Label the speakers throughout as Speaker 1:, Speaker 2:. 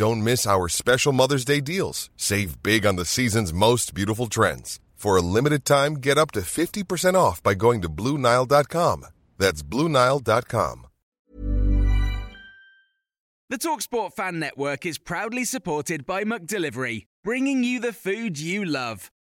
Speaker 1: Don't miss our special Mother's Day deals. Save big on the season's most beautiful trends. For a limited time, get up to 50% off by going to BlueNile.com. That's BlueNile.com.
Speaker 2: The Talksport Fan Network is proudly supported by McDelivery, bringing you the food you love.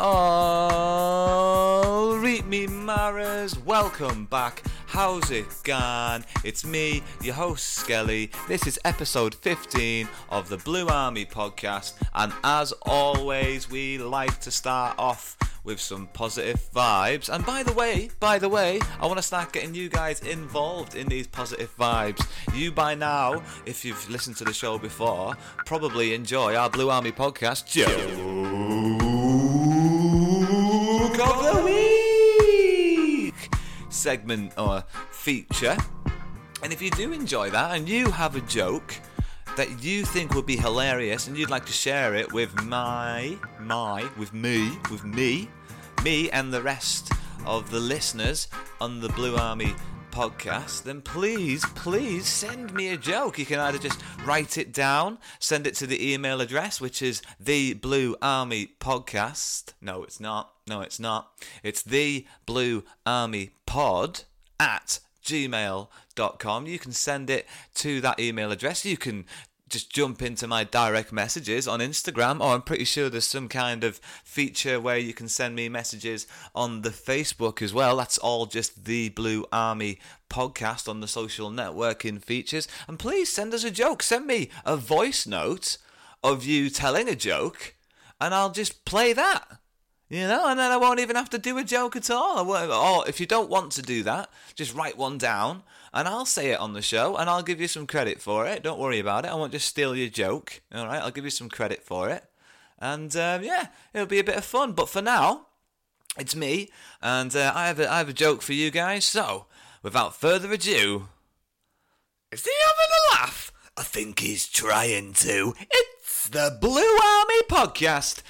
Speaker 3: Oh, read me Maras, welcome back. How's it gone? It's me, your host Skelly. This is episode 15 of the Blue Army podcast, and as always, we like to start off with some positive vibes. And by the way, by the way, I want to start getting you guys involved in these positive vibes. You by now, if you've listened to the show before, probably enjoy our Blue Army podcast. Joke segment or feature. And if you do enjoy that and you have a joke that you think would be hilarious and you'd like to share it with my, my, with me, with me, me and the rest of the listeners on the Blue Army podcast, then please, please send me a joke. You can either just write it down, send it to the email address, which is the Blue Army Podcast. No, it's not. No, it's not. It's the Blue Army Pod at gmail.com. You can send it to that email address. You can just jump into my direct messages on Instagram, or I'm pretty sure there's some kind of feature where you can send me messages on the Facebook as well. That's all just the Blue Army podcast on the social networking features. And please send us a joke. Send me a voice note of you telling a joke, and I'll just play that. You know, and then I won't even have to do a joke at all. Or if you don't want to do that, just write one down and I'll say it on the show and I'll give you some credit for it. Don't worry about it. I won't just steal your joke. All right, I'll give you some credit for it. And uh, yeah, it'll be a bit of fun. But for now, it's me and uh, I, have a, I have a joke for you guys. So, without further ado, is he having a laugh? I think he's trying to. The Blue Army Podcast.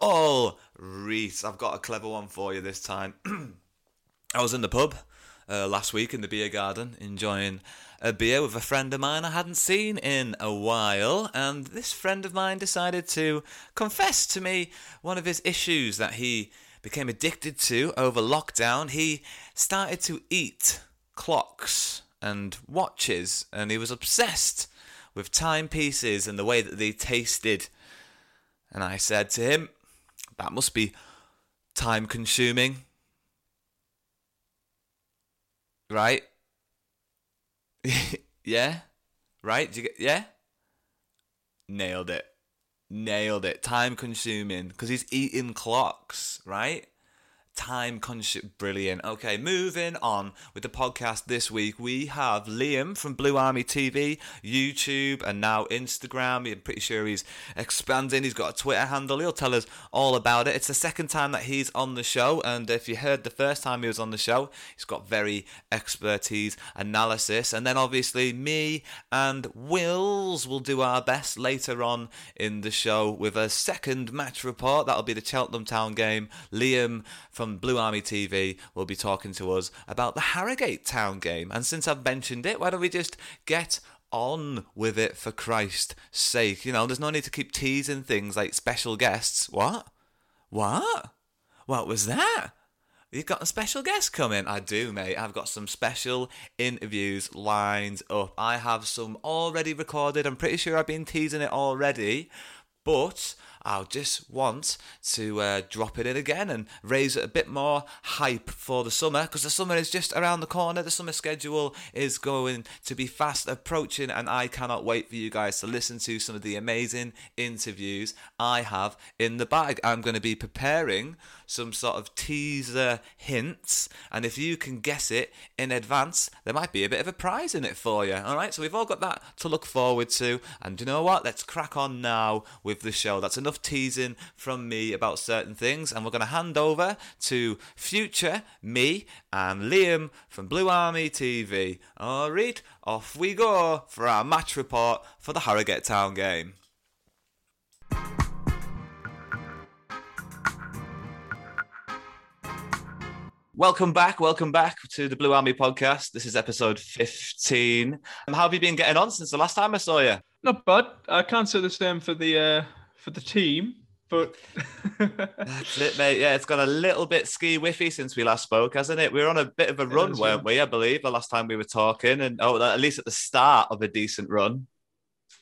Speaker 3: Oh, Reese, I've got a clever one for you this time. I was in the pub uh, last week in the beer garden enjoying a beer with a friend of mine I hadn't seen in a while, and this friend of mine decided to confess to me one of his issues that he became addicted to over lockdown. He started to eat clocks and watches, and he was obsessed with timepieces and the way that they tasted. And I said to him, That must be time consuming. Right? yeah? Right? Do you get yeah? Nailed it. Nailed it. Time consuming because he's eating clocks, right? Time consuming. Brilliant. Okay, moving on with the podcast this week. We have Liam from Blue Army TV, YouTube, and now Instagram. I'm pretty sure he's expanding. He's got a Twitter handle. He'll tell us all about it. It's the second time that he's on the show, and if you heard the first time he was on the show, he's got very expertise, analysis, and then obviously me and Wills will do our best later on in the show with a second match report. That'll be the Cheltenham Town game. Liam from from Blue Army TV will be talking to us about the Harrogate Town game. And since I've mentioned it, why don't we just get on with it for Christ's sake? You know, there's no need to keep teasing things like special guests. What? What? What was that? You've got a special guest coming? I do, mate. I've got some special interviews lined up. I have some already recorded. I'm pretty sure I've been teasing it already, but I'll just want to uh, drop it in again and raise it a bit more hype for the summer because the summer is just around the corner. The summer schedule is going to be fast approaching, and I cannot wait for you guys to listen to some of the amazing interviews I have in the bag. I'm going to be preparing some sort of teaser hints, and if you can guess it in advance, there might be a bit of a prize in it for you. All right, so we've all got that to look forward to, and you know what? Let's crack on now with the show. That's enough teasing from me about certain things, and we're going to hand over to future me and Liam from Blue Army TV. All right, off we go for our match report for the Harrogate Town game. Welcome back, welcome back to the Blue Army podcast. This is episode 15. Um, how have you been getting on since the last time I saw you?
Speaker 4: Not bad. I can't say the same for the uh, for the team, but
Speaker 3: That's it, mate. Yeah, it's got a little bit ski whiffy since we last spoke, hasn't it? We were on a bit of a run,
Speaker 4: has,
Speaker 3: weren't we? I believe the last time we were talking, and oh, at least at the start of a decent run.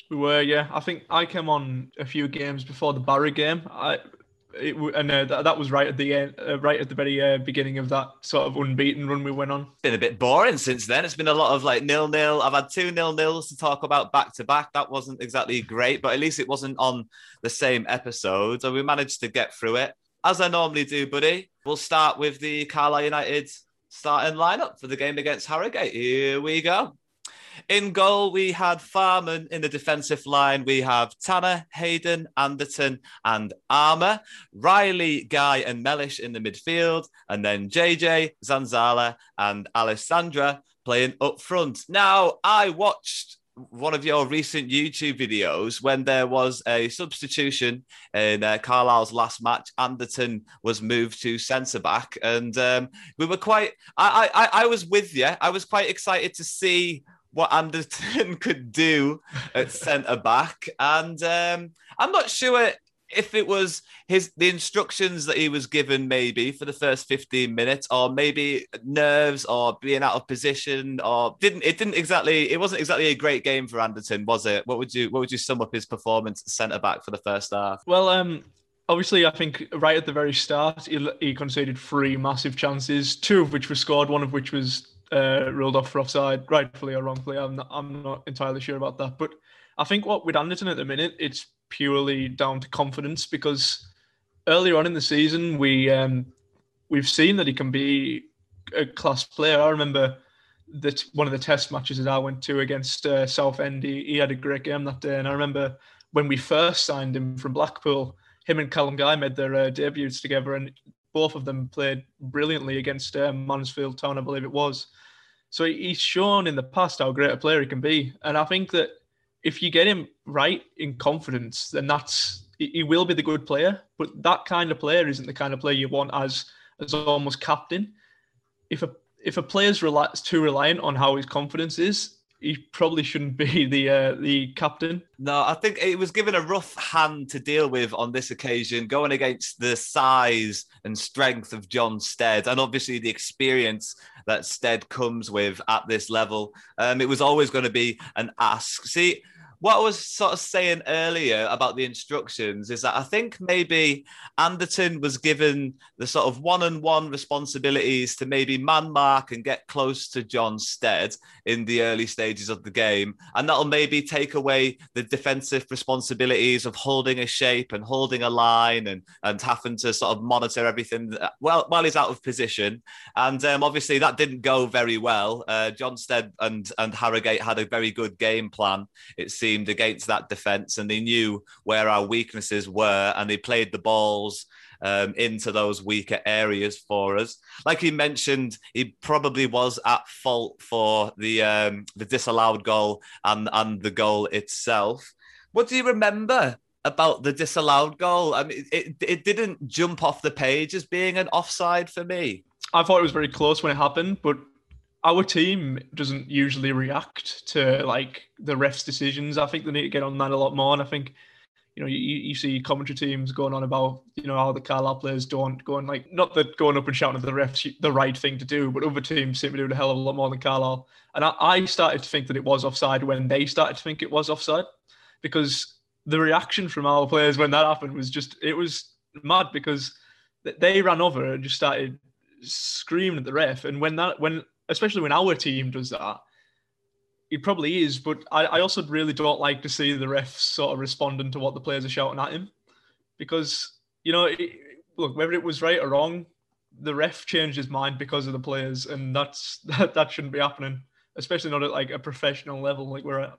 Speaker 4: we were. Yeah, I think I came on a few games before the Barrow game. I it, and uh, that, that was right at the end, uh, right at the very uh, beginning of that sort of unbeaten run we went on.
Speaker 3: been a bit boring since then. It's been a lot of like nil nil. I've had two nil nils to talk about back to back. That wasn't exactly great, but at least it wasn't on the same episode. So we managed to get through it as I normally do, buddy. We'll start with the Carlisle United starting lineup for the game against Harrogate. Here we go. In goal, we had Farman in the defensive line. We have Tanner, Hayden, Anderton, and Armer. Riley, Guy, and Mellish in the midfield. And then JJ, Zanzala, and Alessandra playing up front. Now, I watched one of your recent YouTube videos when there was a substitution in uh, Carlisle's last match. Anderton was moved to centre back, and um, we were quite. I, I I was with you. I was quite excited to see what Anderton could do at centre back, and um, I'm not sure if it was his the instructions that he was given maybe for the first 15 minutes or maybe nerves or being out of position or didn't it didn't exactly it wasn't exactly a great game for Anderton was it? What would you what would you sum up his performance centre back for the first half?
Speaker 4: Well, um, obviously, I think right at the very start, he, he conceded three massive chances, two of which were scored, one of which was uh, ruled off for offside, rightfully or wrongfully. I'm not, I'm not entirely sure about that. But I think what with Anderton at the minute, it's purely down to confidence because earlier on in the season, we um, we've seen that he can be a class player. I remember that one of the test matches that I went to against uh, Southend, he, he had a great game that day, and I remember when we first signed him from Blackpool, him and Callum Guy made their uh, debuts together, and both of them played brilliantly against um, Mansfield Town, I believe it was. So he's shown in the past how great a player he can be, and I think that if you get him right in confidence, then that's he will be the good player. But that kind of player isn't the kind of player you want as as almost captain. If a if a player's rely, too reliant on how his confidence is, he probably shouldn't be the uh, the captain.
Speaker 3: No, I think it was given a rough hand to deal with on this occasion, going against the size and strength of Jon Stead, and obviously the experience that Stead comes with at this level. Um, it was always going to be an ask. See, what I was sort of saying earlier about the instructions is that I think maybe Anderton was given the sort of one-on-one responsibilities to maybe man mark and get close to Jon Stead in the early stages of the game, and that'll maybe take away the defensive responsibilities of holding a shape and holding a line and and having to sort of monitor everything well while he's out of position. And um, obviously that didn't go very well. Uh, Jon Stead and and Harrogate had a very good game plan. It seemed against that defence, and they knew where our weaknesses were, and they played the balls um, into those weaker areas for us. Like he mentioned, he probably was at fault for the um, the disallowed goal and and the goal itself. What do you remember about the disallowed goal? I mean, it, it didn't jump off the page as being an offside for me.
Speaker 4: I thought it was very close when it happened, but our team doesn't usually react to like the refs' decisions. I think they need to get on that a lot more. And I think, you know, you, you see commentary teams going on about, you know, how the Carlisle players don't go and like, not that going up and shouting at the refs the right thing to do, but other teams seem to do a hell of a lot more than Carlisle. And I, I started to think that it was offside when they started to think it was offside because the reaction from our players when that happened was just, it was mad because they ran over and just started screaming at the ref. And when that, when, especially when our team does that, it probably is. But I, I also really don't like to see the refs sort of responding to what the players are shouting at him because, you know, it, look, whether it was right or wrong, the ref changed his mind because of the players. And that's, that, that shouldn't be happening, especially not at like a professional level like we're at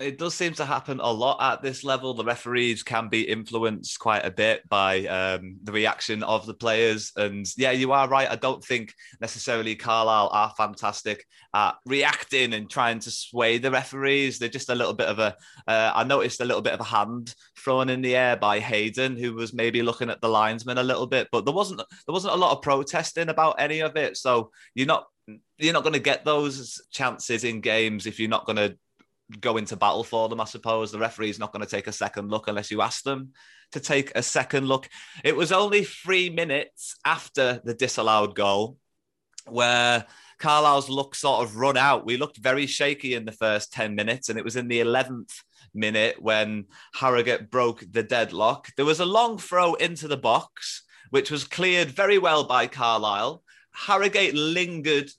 Speaker 3: it does seem to happen a lot at this level. The referees can be influenced quite a bit by um, the reaction of the players. And yeah, you are right. I don't think necessarily Carlisle are fantastic at reacting and trying to sway the referees. They're just a little bit of a. Uh, I noticed a little bit of a hand thrown in the air by Hayden, who was maybe looking at the linesman a little bit, but there wasn't there wasn't a lot of protesting about any of it. So you're not you're not going to get those chances in games if you're not going to go into battle for them, I suppose. The referee's not going to take a second look unless you ask them to take a second look. It was only three minutes after the disallowed goal where Carlisle's look sort of run out. We looked very shaky in the first 10 minutes, and it was in the 11th minute when Harrogate broke the deadlock. There was a long throw into the box, which was cleared very well by Carlisle. Harrogate lingered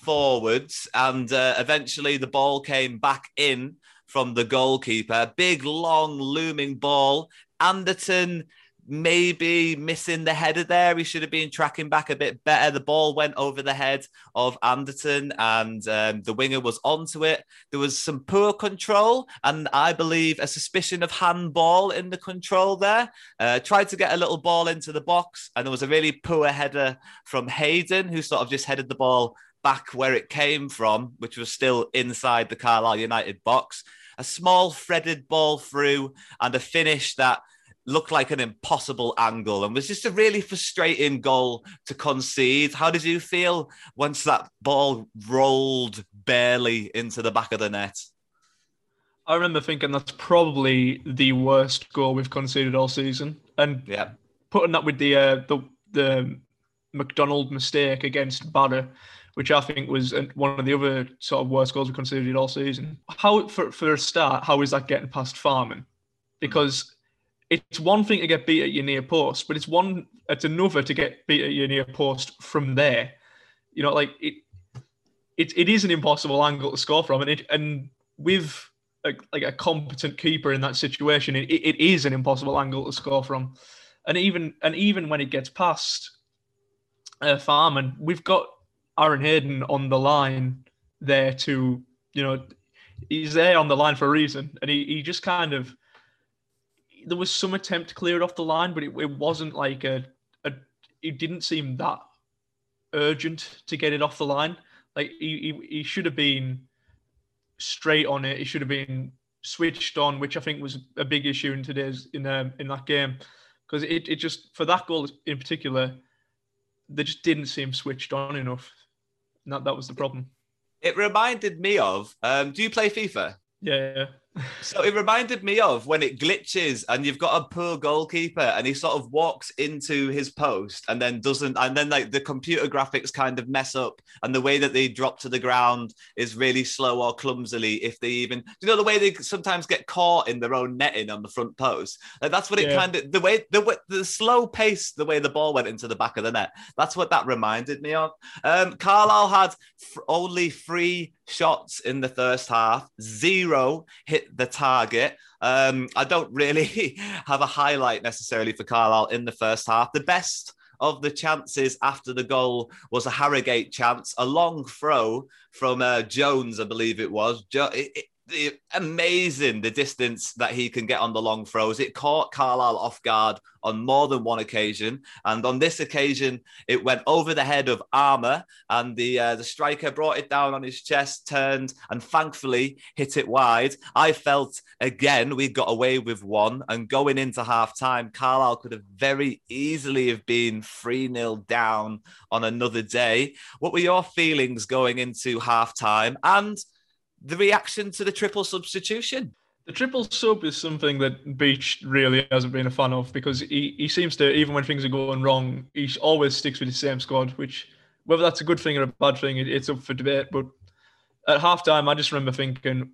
Speaker 3: forwards, and uh, eventually the ball came back in from the goalkeeper. Big, long, looming ball. Anderton maybe missing the header there. He should have been tracking back a bit better. The ball went over the head of Anderton and um, the winger was onto it. There was some poor control and I believe a suspicion of handball in the control there. Uh, tried to get a little ball into the box and there was a really poor header from Hayden who sort of just headed the ball back where it came from, which was still inside the Carlisle United box. A small threaded ball through and a finish that looked like an impossible angle and was just a really frustrating goal to concede. How did you feel once that ball rolled barely into the back of the net?
Speaker 4: I remember thinking that's probably the worst goal we've conceded all season, and
Speaker 3: yeah,
Speaker 4: putting that with the uh, the the McDonald mistake against Badder, which I think was one of the other sort of worst goals we considered all season. How, for, for a start, how is that getting past Farman? Because it's one thing to get beat at your near post, but it's one, it's another to get beat at your near post from there. You know, like it, it, it is an impossible angle to score from, and it, and with a, like a competent keeper in that situation, it, it is an impossible angle to score from, and even and even when it gets past uh, Farman, we've got Aaron Hayden on the line there to, you know, he's there on the line for a reason. And he, he just kind of, there was some attempt to clear it off the line, but it, it wasn't like a, a, it didn't seem that urgent to get it off the line. Like he, he, he should have been straight on it. He should have been switched on, which I think was a big issue in today's in um, in that game because it, it just for that goal in particular, they just didn't seem switched on enough. That that was the problem.
Speaker 3: It reminded me of. Um, do you play FIFA?
Speaker 4: Yeah. yeah
Speaker 3: so it reminded me of when it glitches and you've got a poor goalkeeper and he sort of walks into his post and then doesn't and then like the computer graphics kind of mess up and the way that they drop to the ground is really slow or clumsily if they even you know the way they sometimes get caught in their own netting on the front post? Like that's what it yeah. kind of the way the the slow pace the way the ball went into the back of the net. That's what that reminded me of. Um Carlisle had f- only three shots in the first half, zero hit the target. Um, I don't really have a highlight necessarily for Carlisle in the first half. The best of the chances after the goal was a Harrogate chance, a long throw from uh, Jones, I believe it was. Jo- it, it, amazing the distance that he can get on the long throws. It caught Carlisle off guard on more than one occasion, and on this occasion, it went over the head of Armer, and the uh, the striker brought it down on his chest, turned, and thankfully hit it wide. I felt again we got away with one, and going into half time, Carlisle could have very easily have been three 0 down on another day. What were your feelings going into half time, and the reaction to the triple substitution?
Speaker 4: The triple sub is something that Beech really hasn't been a fan of because he, he seems to, even when things are going wrong, he always sticks with the same squad, which, whether that's a good thing or a bad thing, it, it's up for debate. But at halftime, I just remember thinking,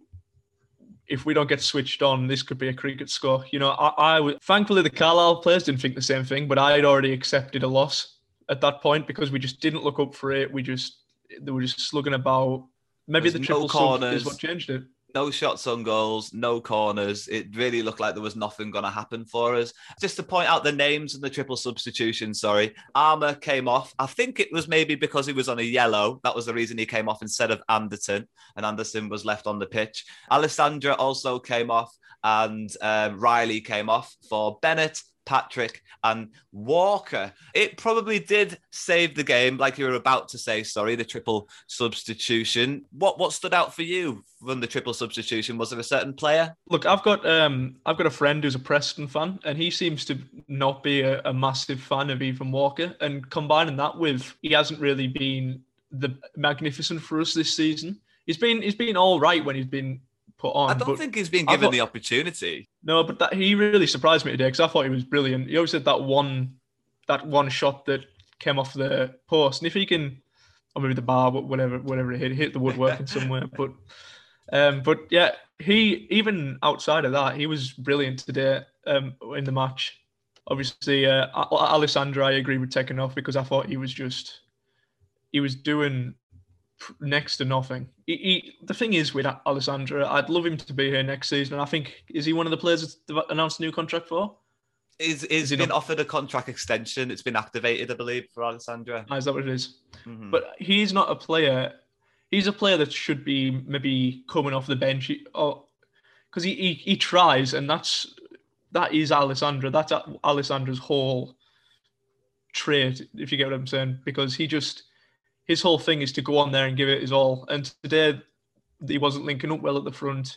Speaker 4: if we don't get switched on, this could be a cricket score. You know, I, I thankfully the Carlisle players didn't think the same thing, but I had already accepted a loss at that point because we just didn't look up for it. We just they were just slugging about. Maybe the triple
Speaker 3: no corners.
Speaker 4: is what changed it.
Speaker 3: no shots on goals, no corners. It really looked like there was nothing going to happen for us. Just to point out the names and the triple substitution, sorry. Armer came off. I think it was maybe because he was on a yellow. That was the reason he came off instead of Anderton, and Anderton was left on the pitch. Alessandra also came off, and um, Riley came off for Bennett. Patrick and Walker. It probably did save the game, like you were about to say. Sorry, the triple substitution. What what stood out for you from the triple substitution? Was there a certain player?
Speaker 4: Look, I've got um, I've got a friend who's a Preston fan, and he seems to not be a, a massive fan of Ethan Walker. And combining that with he hasn't really been the magnificent for us this season. He's been he's been all right when he's been put on.
Speaker 3: I don't think he's been given
Speaker 4: thought-
Speaker 3: the opportunity.
Speaker 4: no, but that he really surprised me today because I thought he was brilliant. He always had that one that one shot that came off the post, and if he can, or maybe the bar, but whatever, whatever it hit, hit the woodworking somewhere. But, um, but yeah, he even outside of that, he was brilliant today um, in the match. Obviously, uh, Alessandro, I agree with taking off because I thought he was just, he was doing next to nothing. He, he, the thing is with Alessandro, I'd love him to be here next season. And I think is he one of the players that's announced a new contract for?
Speaker 3: Is he's
Speaker 4: he
Speaker 3: been
Speaker 4: not-
Speaker 3: offered a contract extension. It's been activated, I believe, for Alessandra.
Speaker 4: Ah, Is that what it is?
Speaker 3: Mhm.
Speaker 4: But he's not a player. He's a player that should be maybe coming off the bench, or because he, he he tries, and that's that is Alessandro. That's Al- Alessandra's whole trait, if you get what I'm saying. Because he just his whole thing is to go on there and give it his all. And today he wasn't linking up well at the front.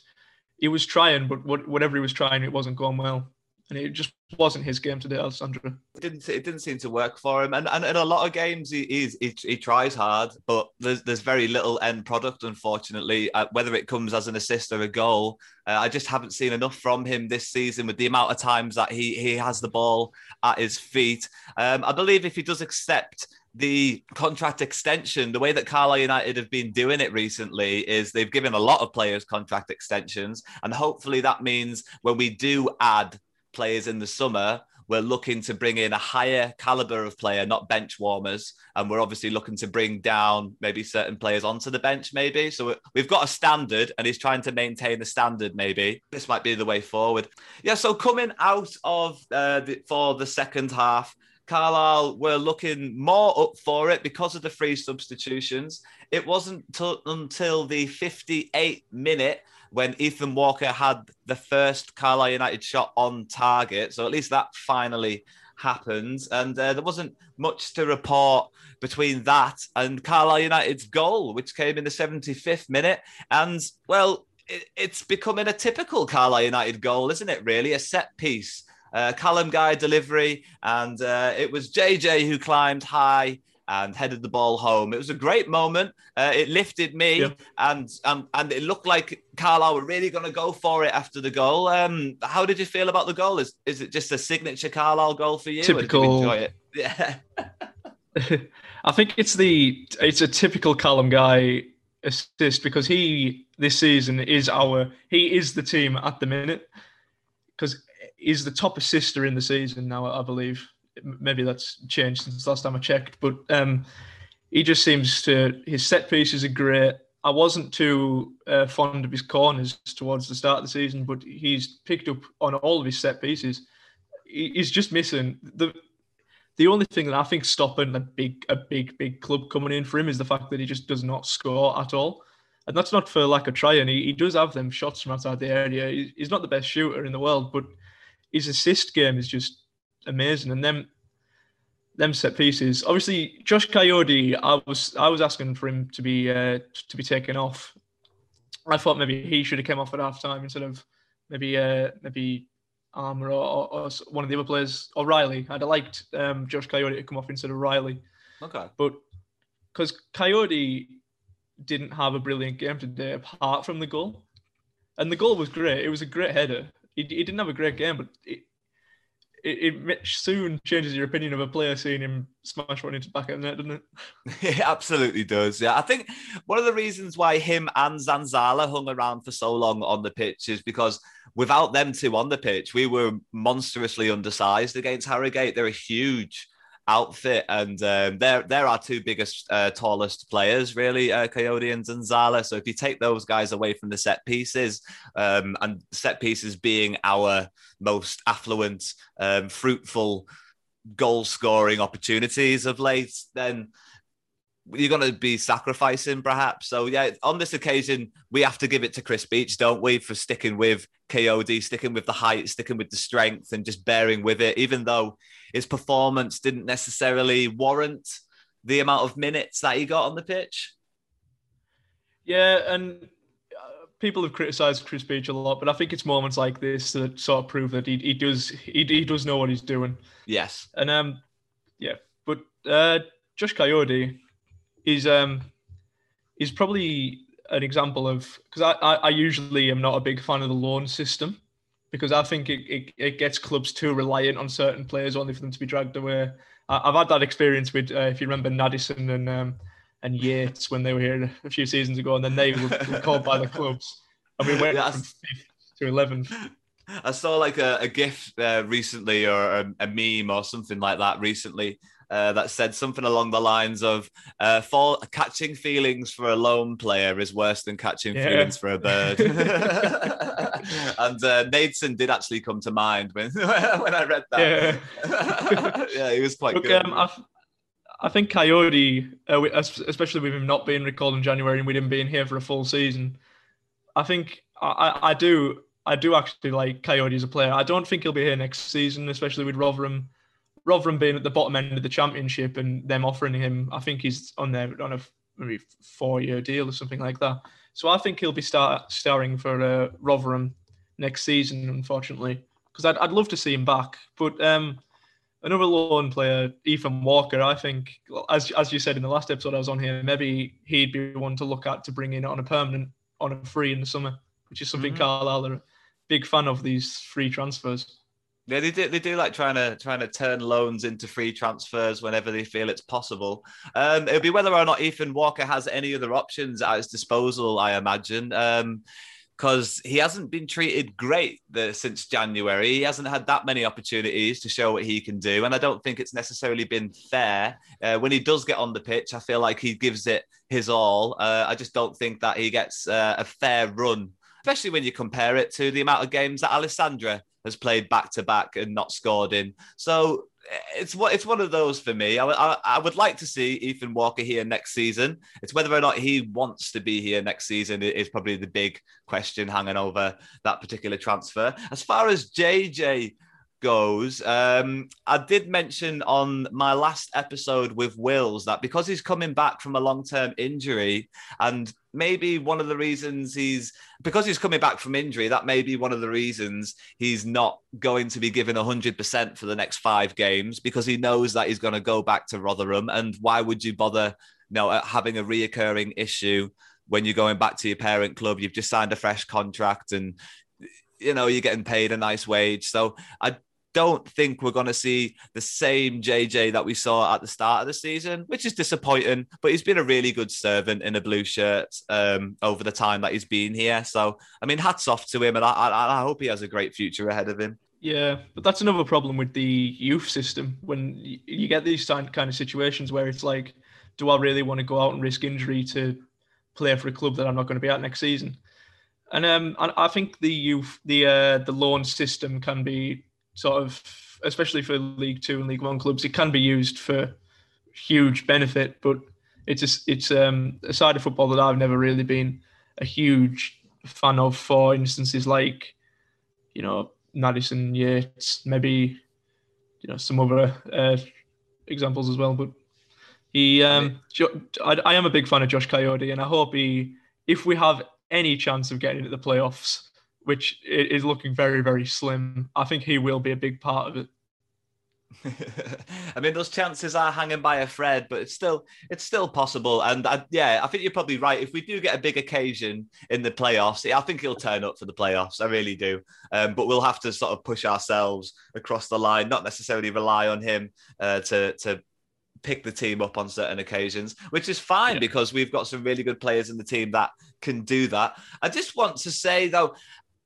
Speaker 4: He was trying, but what, whatever he was trying, it wasn't going well. And it just wasn't his game today, Alessandro.
Speaker 3: it didn't it didn't seem to work for him. And and in a lot of games he he's, he, he tries hard, but there's there's very little end product, unfortunately. Uh, whether it comes as an assist or a goal, uh, I just haven't seen enough from him this season. With the amount of times that he he has the ball at his feet, um, I believe if he does accept the contract extension, the way that Carlisle United have been doing it recently is they've given a lot of players contract extensions, and hopefully that means when we do add players in the summer, we're looking to bring in a higher caliber of player, not bench warmers. And we're obviously looking to bring down maybe certain players onto the bench, maybe. So we- we've got a standard and he's trying to maintain the standard, maybe. This might be the way forward. Yeah, so coming out of uh, the, for the second half, Carlisle were looking more up for it because of the free substitutions. It wasn't till until the 58th minute when Ethan Walker had the first Carlisle United shot on target. So at least that finally happened. And uh, there wasn't much to report between that and Carlisle United's goal, which came in the 75th minute. And well, it, it's becoming a typical Carlisle United goal, isn't it? Really, a set piece. Uh, Callum Guy delivery, and uh, it was JJ who climbed high and headed the ball home. It was a great moment. Uh, it lifted me,
Speaker 4: Yeah.
Speaker 3: and um, and it looked like Carlisle were really going to go for it after the goal. Um, how did you feel about the goal? Is is it just a signature Carlisle goal for you? you
Speaker 4: Typical-
Speaker 3: enjoy it? Yeah.
Speaker 4: I think it's the it's a typical Callum guy assist because he this season is our he is the team at the minute because he's the top assister in the season now I believe maybe that's changed since last time I checked but um he just seems to his set pieces are great I wasn't too uh, fond of his corners towards the start of the season but he's picked up on all of his set pieces he's just missing the the only thing that I think stopping a big, a big, big club coming in for him is the fact that he just does not score at all. and that's not for lack of trying. He, he does have them shots from outside the area. He, he's not the best shooter in the world, but his assist game is just amazing. And them them set pieces. Obviously, Josh Kayode, I was I was asking for him to be uh, to be taken off. I thought maybe he should have come off at half time instead of maybe uh, maybe Armer or, or, or, one of the other players or Riley. I'd have liked um, Josh Kayode to come off instead of Riley.
Speaker 3: Okay.
Speaker 4: But because Kayode didn't have a brilliant game today apart from the goal, and the goal was great. It was a great header. He, he didn't have a great game, but it, it, it, soon changes your opinion of a player seeing him smash one into back of the net, doesn't it?
Speaker 3: it absolutely does. Yeah, I think one of the reasons why him and Zanzala hung around for so long on the pitch is because without them two on the pitch, we were monstrously undersized against Harrogate. They're a huge outfit, and um, they're they're our two biggest, uh, tallest players, really, uh, Kayode and Zanzala. So if you take those guys away from the set pieces, um, and set pieces being our most affluent, um, fruitful goal scoring opportunities of late, then you're going to be sacrificing perhaps. So yeah, on this occasion, we have to give it to Chris Beech, don't we, for sticking with Kayode, sticking with the height, sticking with the strength, and just bearing with it, even though his performance didn't necessarily warrant the amount of minutes that he got on the pitch.
Speaker 4: Yeah, and uh, people have criticised Chris Beech a lot, but I think it's moments like this that sort of prove that he, he does he, he does know what he's doing.
Speaker 3: Yes,
Speaker 4: and um, yeah, but uh, Josh Kayode is um is probably an example of because I, I, I usually am not a big fan of the loan system because I think it, it, it gets clubs too reliant on certain players only for them to be dragged away. I, have had that experience with uh, if you remember Nadesan and um, and Yates when they were here a few seasons ago, and then they were, were called by the clubs, and we went from fifth to eleventh.
Speaker 3: I saw like a, a GIF uh, recently or a, a, meme or something like that recently uh, that said something along the lines of uh, for, catching feelings for a lone player is worse than catching yeah. feelings for a bird. and uh, Nadesan did actually come to mind when when I read that. Yeah, yeah he was quite Look, good. Um,
Speaker 4: I, I think Kayode, uh, especially with him not being recalled in January and with him being here for a full season, I think I, I do I do actually like Kayode as a player. I don't think he'll be here next season, especially with Rotherham Rotherham being at the bottom end of the championship and them offering him, I think he's on there on a maybe four year deal or something like that. So I think he'll be start, starring for uh, Rotherham next season, unfortunately, because I'd, I'd love to see him back. But um, another loan player, Ethan Walker, I think, as as you said in the last episode I was on here, maybe he'd be one to look at to bring in on a permanent, on a free in the summer, which is something mm-hmm. Carlisle are a big fan of these free transfers.
Speaker 3: Yeah, they do. They do like trying to trying to turn loans into free transfers whenever they feel it's possible. Um, it'll be whether or not Ethan Walker has any other options at his disposal. I imagine. Um, because he hasn't been treated great the, since January. He hasn't had that many opportunities to show what he can do, and I don't think it's necessarily been fair. Uh, when he does get on the pitch, I feel like he gives it his all. Uh, I just don't think that he gets uh, a fair run, especially when you compare it to the amount of games that Alessandra has played back to back and not scored in. So it's what it's one of those for me. I, I, I, would like to see Ethan Walker here next season. It's whether or not he wants to be here next season is probably the big question hanging over that particular transfer. As far as JJ goes, um, I did mention on my last episode with Wills that because he's coming back from a long term injury, and maybe one of the reasons he's because he's coming back from injury, that may be one of the reasons he's not going to be given 100% for the next five games because he knows that he's going to go back to Rotherham. And why would you bother you know, having a reoccurring issue? When you're going back to your parent club, you've just signed a fresh contract and you know you're getting paid a nice wage so i don't think we're going to see the same JJ that we saw at the start of the season, which is disappointing. But he's been a really good servant in a blue shirt um, over the time that he's been here. So, I mean, hats off to him, and I, I, I hope he has a great future ahead of him.
Speaker 4: Yeah, but that's another problem with the youth system when you get these kind of situations where it's like, do I really want to go out and risk injury to play for a club that I'm not going to be at next season? And um, I think the youth, the uh, the loan system can be sort of, especially for League Two and League One clubs, it can be used for huge benefit. But it's just, it's um, a side of football that I've never really been a huge fan of for instances like, you know, Madison Yates, maybe, you know, some other uh, examples as well. But he, um, I, I am a big fan of Josh Kayode, and I hope he, if we have any chance of getting into the playoffs, which is looking very, very slim, I think he will be a big part of it.
Speaker 3: I mean, those chances are hanging by a thread, but it's still it's still possible. And I, yeah, I think you're probably right. If we do get a big occasion in the playoffs, I think he'll turn up for the playoffs. I really do. Um, but we'll have to sort of push ourselves across the line, not necessarily rely on him uh, to to pick the team up on certain occasions, which is fine yeah. because we've got some really good players in the team that can do that. I just want to say though,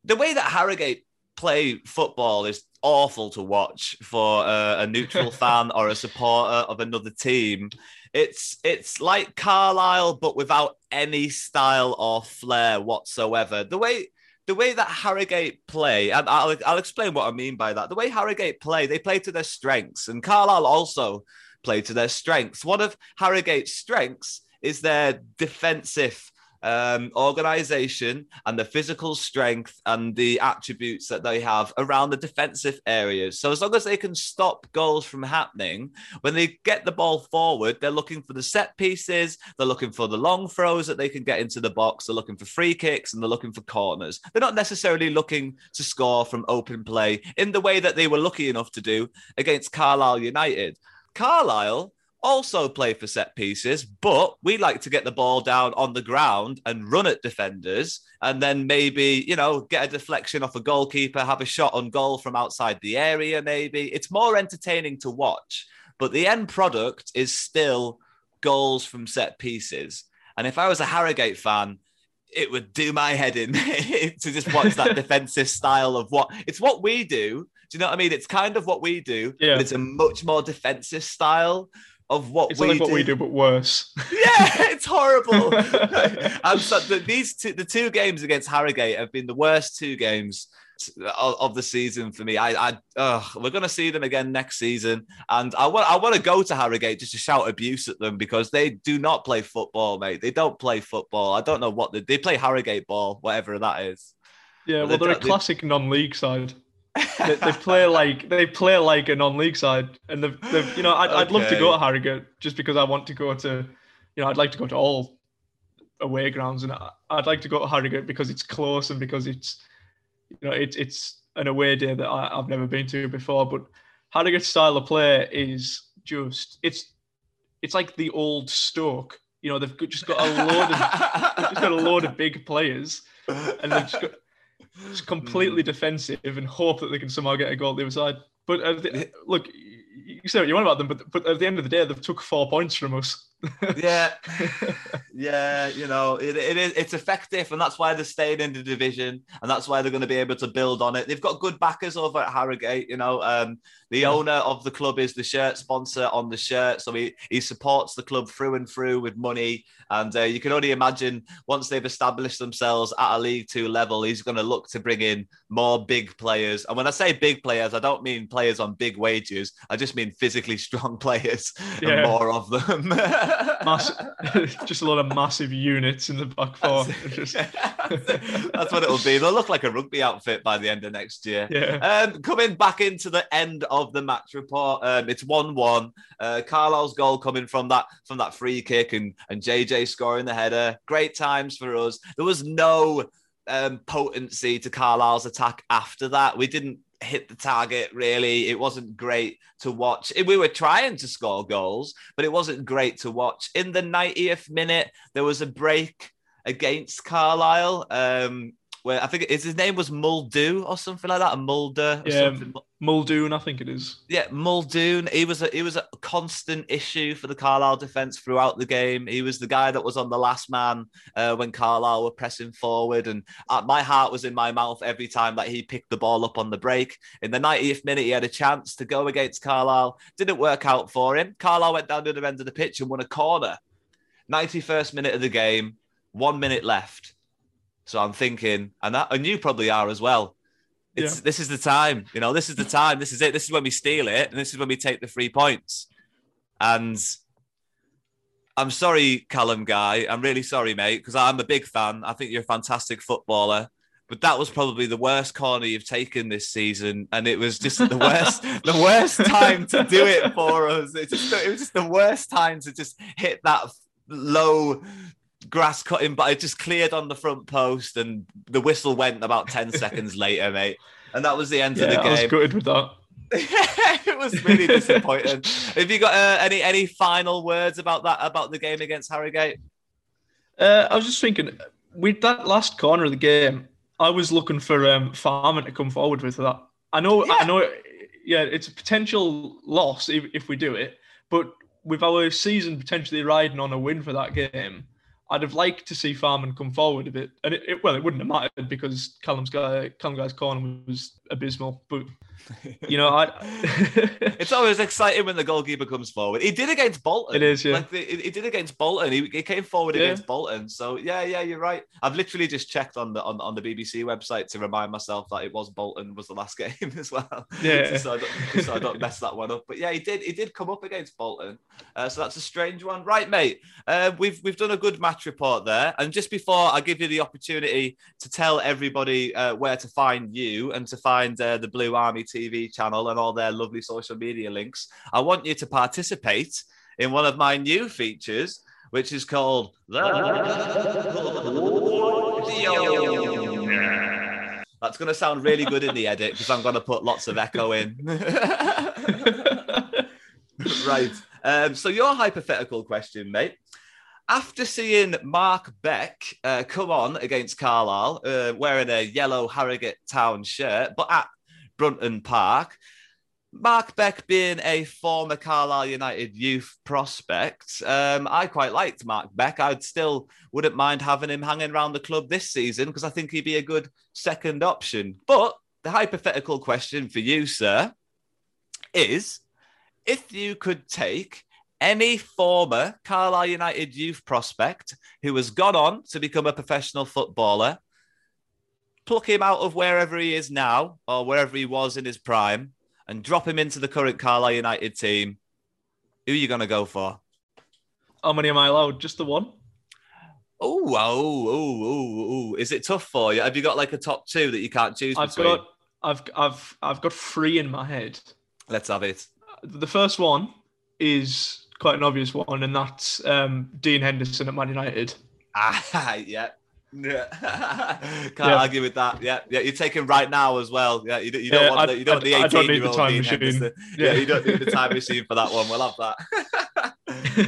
Speaker 3: the way that Harrogate play football is awful to watch for a, a neutral fan or a supporter of another team. It's it's like Carlisle, but without any style or flair whatsoever. The way the way that Harrogate play, and I'll, I'll explain what I mean by that. The way Harrogate play, they play to their strengths, and Carlisle also play to their strengths. One of Harrogate's strengths is their defensive um, organization and the physical strength and the attributes that they have around the defensive areas. So as long as they can stop goals from happening, when they get the ball forward, they're looking for the set pieces, they're looking for the long throws that they can get into the box, they're looking for free kicks, and they're looking for corners. They're not necessarily looking to score from open play in the way that they were lucky enough to do against Carlisle United. Carlisle also play for set pieces, but we like to get the ball down on the ground and run at defenders and then maybe, you know, get a deflection off a goalkeeper, have a shot on goal from outside the area, maybe. It's more entertaining to watch, but the end product is still goals from set pieces. And if I was a Harrogate fan, it would do my head in to just watch that defensive style of what it's what we do. Do you know what I mean? It's kind of what we do, yeah. but it's a much more defensive style of what
Speaker 4: it's
Speaker 3: we
Speaker 4: like
Speaker 3: do.
Speaker 4: what we do, but worse.
Speaker 3: Yeah, it's horrible. and so the, these two, the two games against Harrogate have been the worst two games of, of the season for me. I, I uh, we're going to see them again next season, and I want I want to go to Harrogate just to shout abuse at them because they do not play football, mate. They don't play football. I don't know what they, they play Harrogate ball, whatever that is.
Speaker 4: Yeah, well, they're a classic non-league side they, they, play like they play like a non-league side, and they've, they've you know I'd, okay. I'd love to go to Harrogate just because I want to go to, you know I'd like to go to all away grounds, and I, would like to go to Harrogate because it's close and because it's you know it's it's an away day that I, have never been to before. But Harrogate's style of play is just it's it's like the old Stoke. You know they've just got a load of just got a load of big players, and they've just got it's completely mm. defensive and hope that they can somehow get a goal the other side. But the, look, you say what you want about them, but but at the end of the day, they've took four points from us.
Speaker 3: Yeah, yeah, you know, it, it is it's effective, and that's why they're staying in the division, and that's why they're going to be able to build on it. They've got good backers over at Harrogate. You know, um, the yeah. owner of the club is the shirt sponsor on the shirt, so he he supports the club through and through with money. And uh, you can only imagine once they've established themselves at a League Two level, he's going to look to bring in more big players. And when I say big players, I don't mean players on big wages. I just mean physically strong players yeah. and more of them.
Speaker 4: Mass- just a lot of massive units in the back four.
Speaker 3: That's, That's what it'll be. They'll look like a rugby outfit by the end of next year.
Speaker 4: Yeah.
Speaker 3: Um, coming back into the end of the match report, um, it's one-one. Uh, Carlisle's goal coming from that from that free kick and and JJ scoring the header. Great times for us. There was no um, potency to Carlisle's attack after that. We didn't hit the target really. It wasn't great to watch. We were trying to score goals, but it wasn't great to watch. In the 90th minute, there was a break against Carlisle. Um, where I think his name was Muldoon or something like that, a Mulder.
Speaker 4: yeah,
Speaker 3: something.
Speaker 4: Muldoon, I think it is.
Speaker 3: Yeah, Muldoon. He was a he was a constant issue for the Carlisle defense throughout the game. He was the guy that was on the last man uh, when Carlisle were pressing forward, and uh, my heart was in my mouth every time that he picked the ball up on the break. In the 90th minute, he had a chance to go against Carlisle. Didn't work out for him. Carlisle went down to the end of the pitch and won a corner. 91st minute of the game, one minute left. So I'm thinking, and that, and you probably are as well. It's yeah. this is the time, you know. This is the time. This is it. This is when we steal it, and this is when we take the three points. And I'm sorry, Callum Guy. I'm really sorry, mate, because I'm a big fan. I think you're a fantastic footballer. But that was probably the worst corner you've taken this season, and it was just the worst, the worst time to do it for us. It, just, it was just the worst time to just hit that low grass cutting, but it just cleared on the front post, and the whistle went about ten seconds later, mate. And that was the end
Speaker 4: yeah,
Speaker 3: of the game.
Speaker 4: I was gutted with that.
Speaker 3: it was really disappointing. Have you got uh, any any final words about that about the game against Harrogate?
Speaker 4: Uh, I was just thinking, with that last corner of the game, I was looking for um, Farman to come forward with that. I know,
Speaker 3: Yeah.
Speaker 4: I know, yeah, it's a potential loss if, if we do it, but with our season potentially riding on a win for that game, I'd have liked to see Farman come forward a bit. And it, it well, it wouldn't have mattered because Callum's guy, Callum guy's corner was abysmal. But you know, I
Speaker 3: It's always exciting when the goalkeeper comes forward. He did against Bolton.
Speaker 4: It is, yeah.
Speaker 3: Like the, he did against Bolton. He, he came forward
Speaker 4: Yeah.
Speaker 3: against Bolton. So yeah, yeah, you're right. I've literally just checked on the on, on the BBC website to remind myself that it was Bolton was the last game as well.
Speaker 4: Yeah.
Speaker 3: so I don't, so I don't mess that one up. But yeah, he did. He did come up against Bolton. Uh, so that's a strange one, right, mate? Uh, we've we've done a good match report there. And just before I give you the opportunity to tell everybody uh, where to find you and to find uh, the Blue Army TV channel and all their lovely social media links, I want you to participate in one of my new features, which is called. That's going to sound really good in the edit because I'm going to put lots of echo in. right. Um, so, your hypothetical question, mate. After seeing Mark Beck uh, come on against Carlisle uh, wearing a yellow Harrogate Town shirt, but at Brunton Park, Mark Beck being a former Carlisle United youth prospect, um, I quite liked Mark Beck. I'd still wouldn't mind having him hanging around the club this season because I think he'd be a good second option. But the hypothetical question for you, sir, is if you could take any former Carlisle United youth prospect who has gone on to become a professional footballer, pluck him out of wherever he is now or wherever he was in his prime, and drop him into the current Carlisle United team, who are you going to go for?
Speaker 4: how many am I allowed? Just the one?
Speaker 3: Oh, oh, oh, oh, oh. Is it tough for you? Have you got like a top two that you can't choose
Speaker 4: I've
Speaker 3: between?
Speaker 4: got, I've, I've, I've got three in my head.
Speaker 3: Let's have it.
Speaker 4: The first one is quite an obvious one, and that's um, Dean Henderson at Man United.
Speaker 3: Ah, yeah. Yeah. Can't
Speaker 4: Yeah.
Speaker 3: argue with that. Yeah, yeah. You're taking right now as well. Yeah, you, don't- you don't
Speaker 4: Yeah,
Speaker 3: want
Speaker 4: I-
Speaker 3: the, you don't the
Speaker 4: I- I
Speaker 3: 18
Speaker 4: don't need
Speaker 3: year
Speaker 4: the
Speaker 3: old Dean
Speaker 4: machine.
Speaker 3: Henderson. Yeah.
Speaker 4: Yeah.
Speaker 3: you don't need the time machine for that one. We'll have that.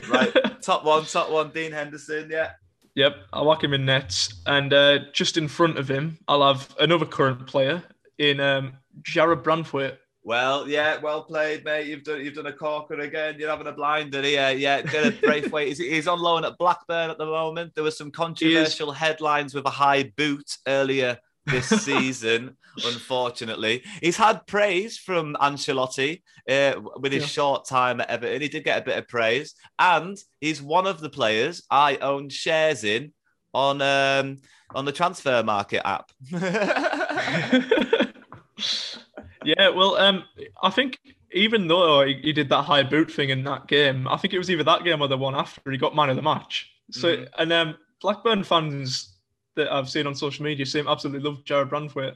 Speaker 3: right, top one, top one, Dean Henderson. Yeah.
Speaker 4: Yep, I'll whack him in nets, and uh, just in front of him, I'll have another current player in um, Jarrad Branthwaite.
Speaker 3: Well, yeah, well played, mate. You've done you've done a corker again. You're having a blinder here. Yeah, Jarrad Branthwaite. He's, he's on loan at Blackburn at the moment. There was some controversial headlines with a high boot earlier this season. Unfortunately, he's had praise from Ancelotti uh, with his
Speaker 4: Yeah.
Speaker 3: short time at Everton. He did get a bit of praise, and he's one of the players I own shares in on um, on the transfer market app.
Speaker 4: yeah, well, um, I think even though he, he did that high boot thing in that game, I think it was either that game or the one after he got man of the match. So,
Speaker 3: Mhm.
Speaker 4: and um, Blackburn fans that I've seen on social media seem absolutely love Jarrad Branthwaite.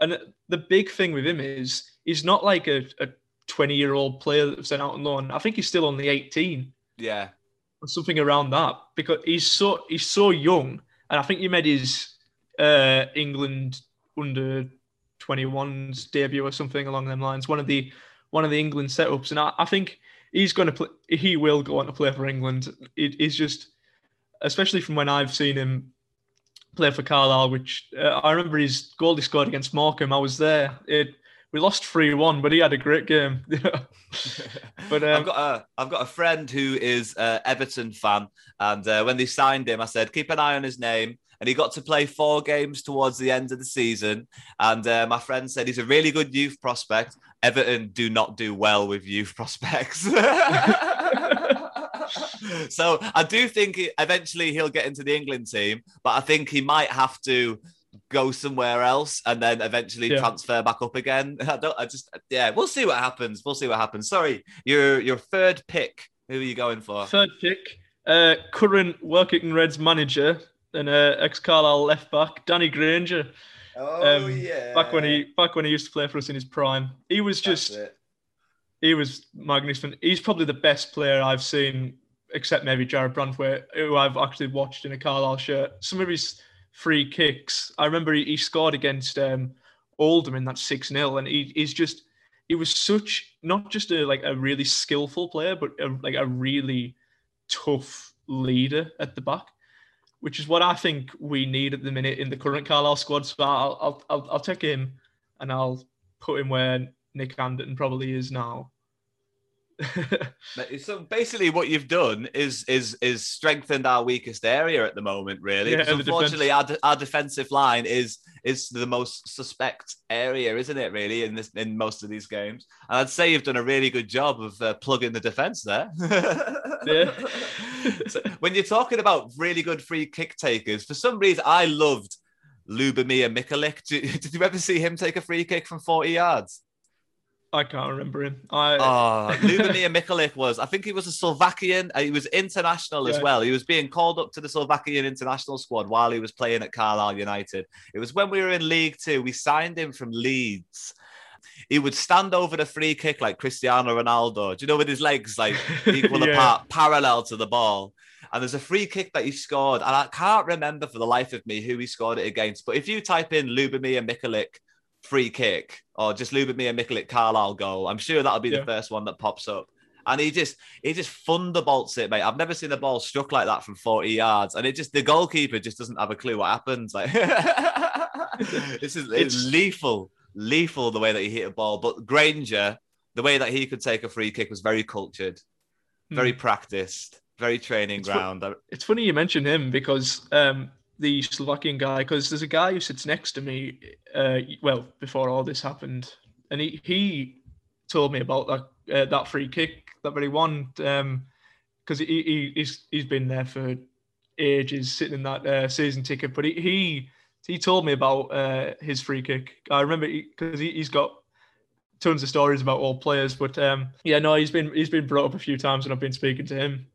Speaker 4: And the big thing with him is he's not like a 20 year old player that was sent out on loan. I think he's still only 18
Speaker 3: yeah.
Speaker 4: or something around that because he's so he's so young. And I think he made his uh, England under 21's debut or something along them lines. One of the one of the England setups, and I, I think he's going to play. He will go on to play for England. It is just, especially from when I've seen him play for Carlisle, which uh, I remember his goal he scored against Morecambe. I was there. It we lost three one, but he had a great game. but um,
Speaker 3: I've got a I've got a friend who is Everton fan, and uh, when they signed him, I said keep an eye on his name. And he got to play four games towards the end of the season. And uh, my friend said he's a really good youth prospect. Everton do not do well with youth prospects. so I do think eventually he'll get into the England team, but I think he might have to go somewhere else and then eventually
Speaker 4: Yeah.
Speaker 3: transfer back up again. I don't. I just yeah. We'll see what happens. We'll see what happens. Sorry, your your third pick. Who are you going for?
Speaker 4: Third pick, Uh, current Workington Reds manager and uh, ex Carlisle left back Danny Grainger.
Speaker 3: Oh
Speaker 4: Um,
Speaker 3: yeah.
Speaker 4: Back when he back when he used to play for us in his prime, he was just he was magnificent. He's probably the best player I've seen, except maybe Jarrad Branthwaite, who I've actually watched in a Carlisle shirt. Some of his free kicks, I remember he, he scored against um, Oldham in that six 0 and he, he's just he was such not just a like a really skillful player, but a, like a really tough leader at the back. Which is what I think we need at the minute in the current Carlisle squad. So I'll I'll I'll, I'll take him and I'll put him where Nick Anderton probably is now.
Speaker 3: So basically, what you've done is is is strengthened our weakest area at the moment. Really,
Speaker 4: Yeah,
Speaker 3: Because unfortunately, our, de- our defensive line is is the most suspect area, isn't it? Really, in this in most of these games, and I'd say you've done a really good job of uh, plugging the defense there.
Speaker 4: Yeah.
Speaker 3: So when you're talking about really good free kick takers, for some reason, I loved Lubomir Michalik. Did, did you ever see him take a free kick from 40 yards?
Speaker 4: I can't remember him. I
Speaker 3: Oh, Lubomir Michalik was, I think he was a Slovakian. uh, He was international as well. He was being called up to the Slovakian international squad while he was playing at Carlisle United. It was when we were in League Two. We signed him from Leeds. He would stand over the free kick like Cristiano Ronaldo. Do you know with his legs like equal
Speaker 4: Yeah.
Speaker 3: apart, parallel to the ball? And there's a free kick that he scored, and I can't remember for the life of me who he scored it against. But if you type in Lubomir Michalik free kick or just Lubomir Michalik Carlisle goal, I'm sure that'll be
Speaker 4: Yeah.
Speaker 3: the first one that pops up. And he just he just thunderbolts it, mate. I've never seen a ball struck like that from 40 yards. And it just the goalkeeper just doesn't have a clue what happens. Like this is it's
Speaker 4: It's-
Speaker 3: lethal, lethal the way that he hit a ball. But Grainger, the way that he could take a free kick was very cultured, very practiced, very training
Speaker 4: It's fu-
Speaker 3: ground.
Speaker 4: it's funny you mention him because um, the Slovakian guy, because there's a guy who sits next to me. Uh, well, before all this happened, and he he told me about that uh, that free kick that very one because he, he he's he's been there for ages, sitting in that uh, season ticket. But he he he told me about uh, his free kick. I remember because he, he's got tons of stories about all players. But um, yeah, no, he's been he's been brought up a few times, and I've been speaking to him.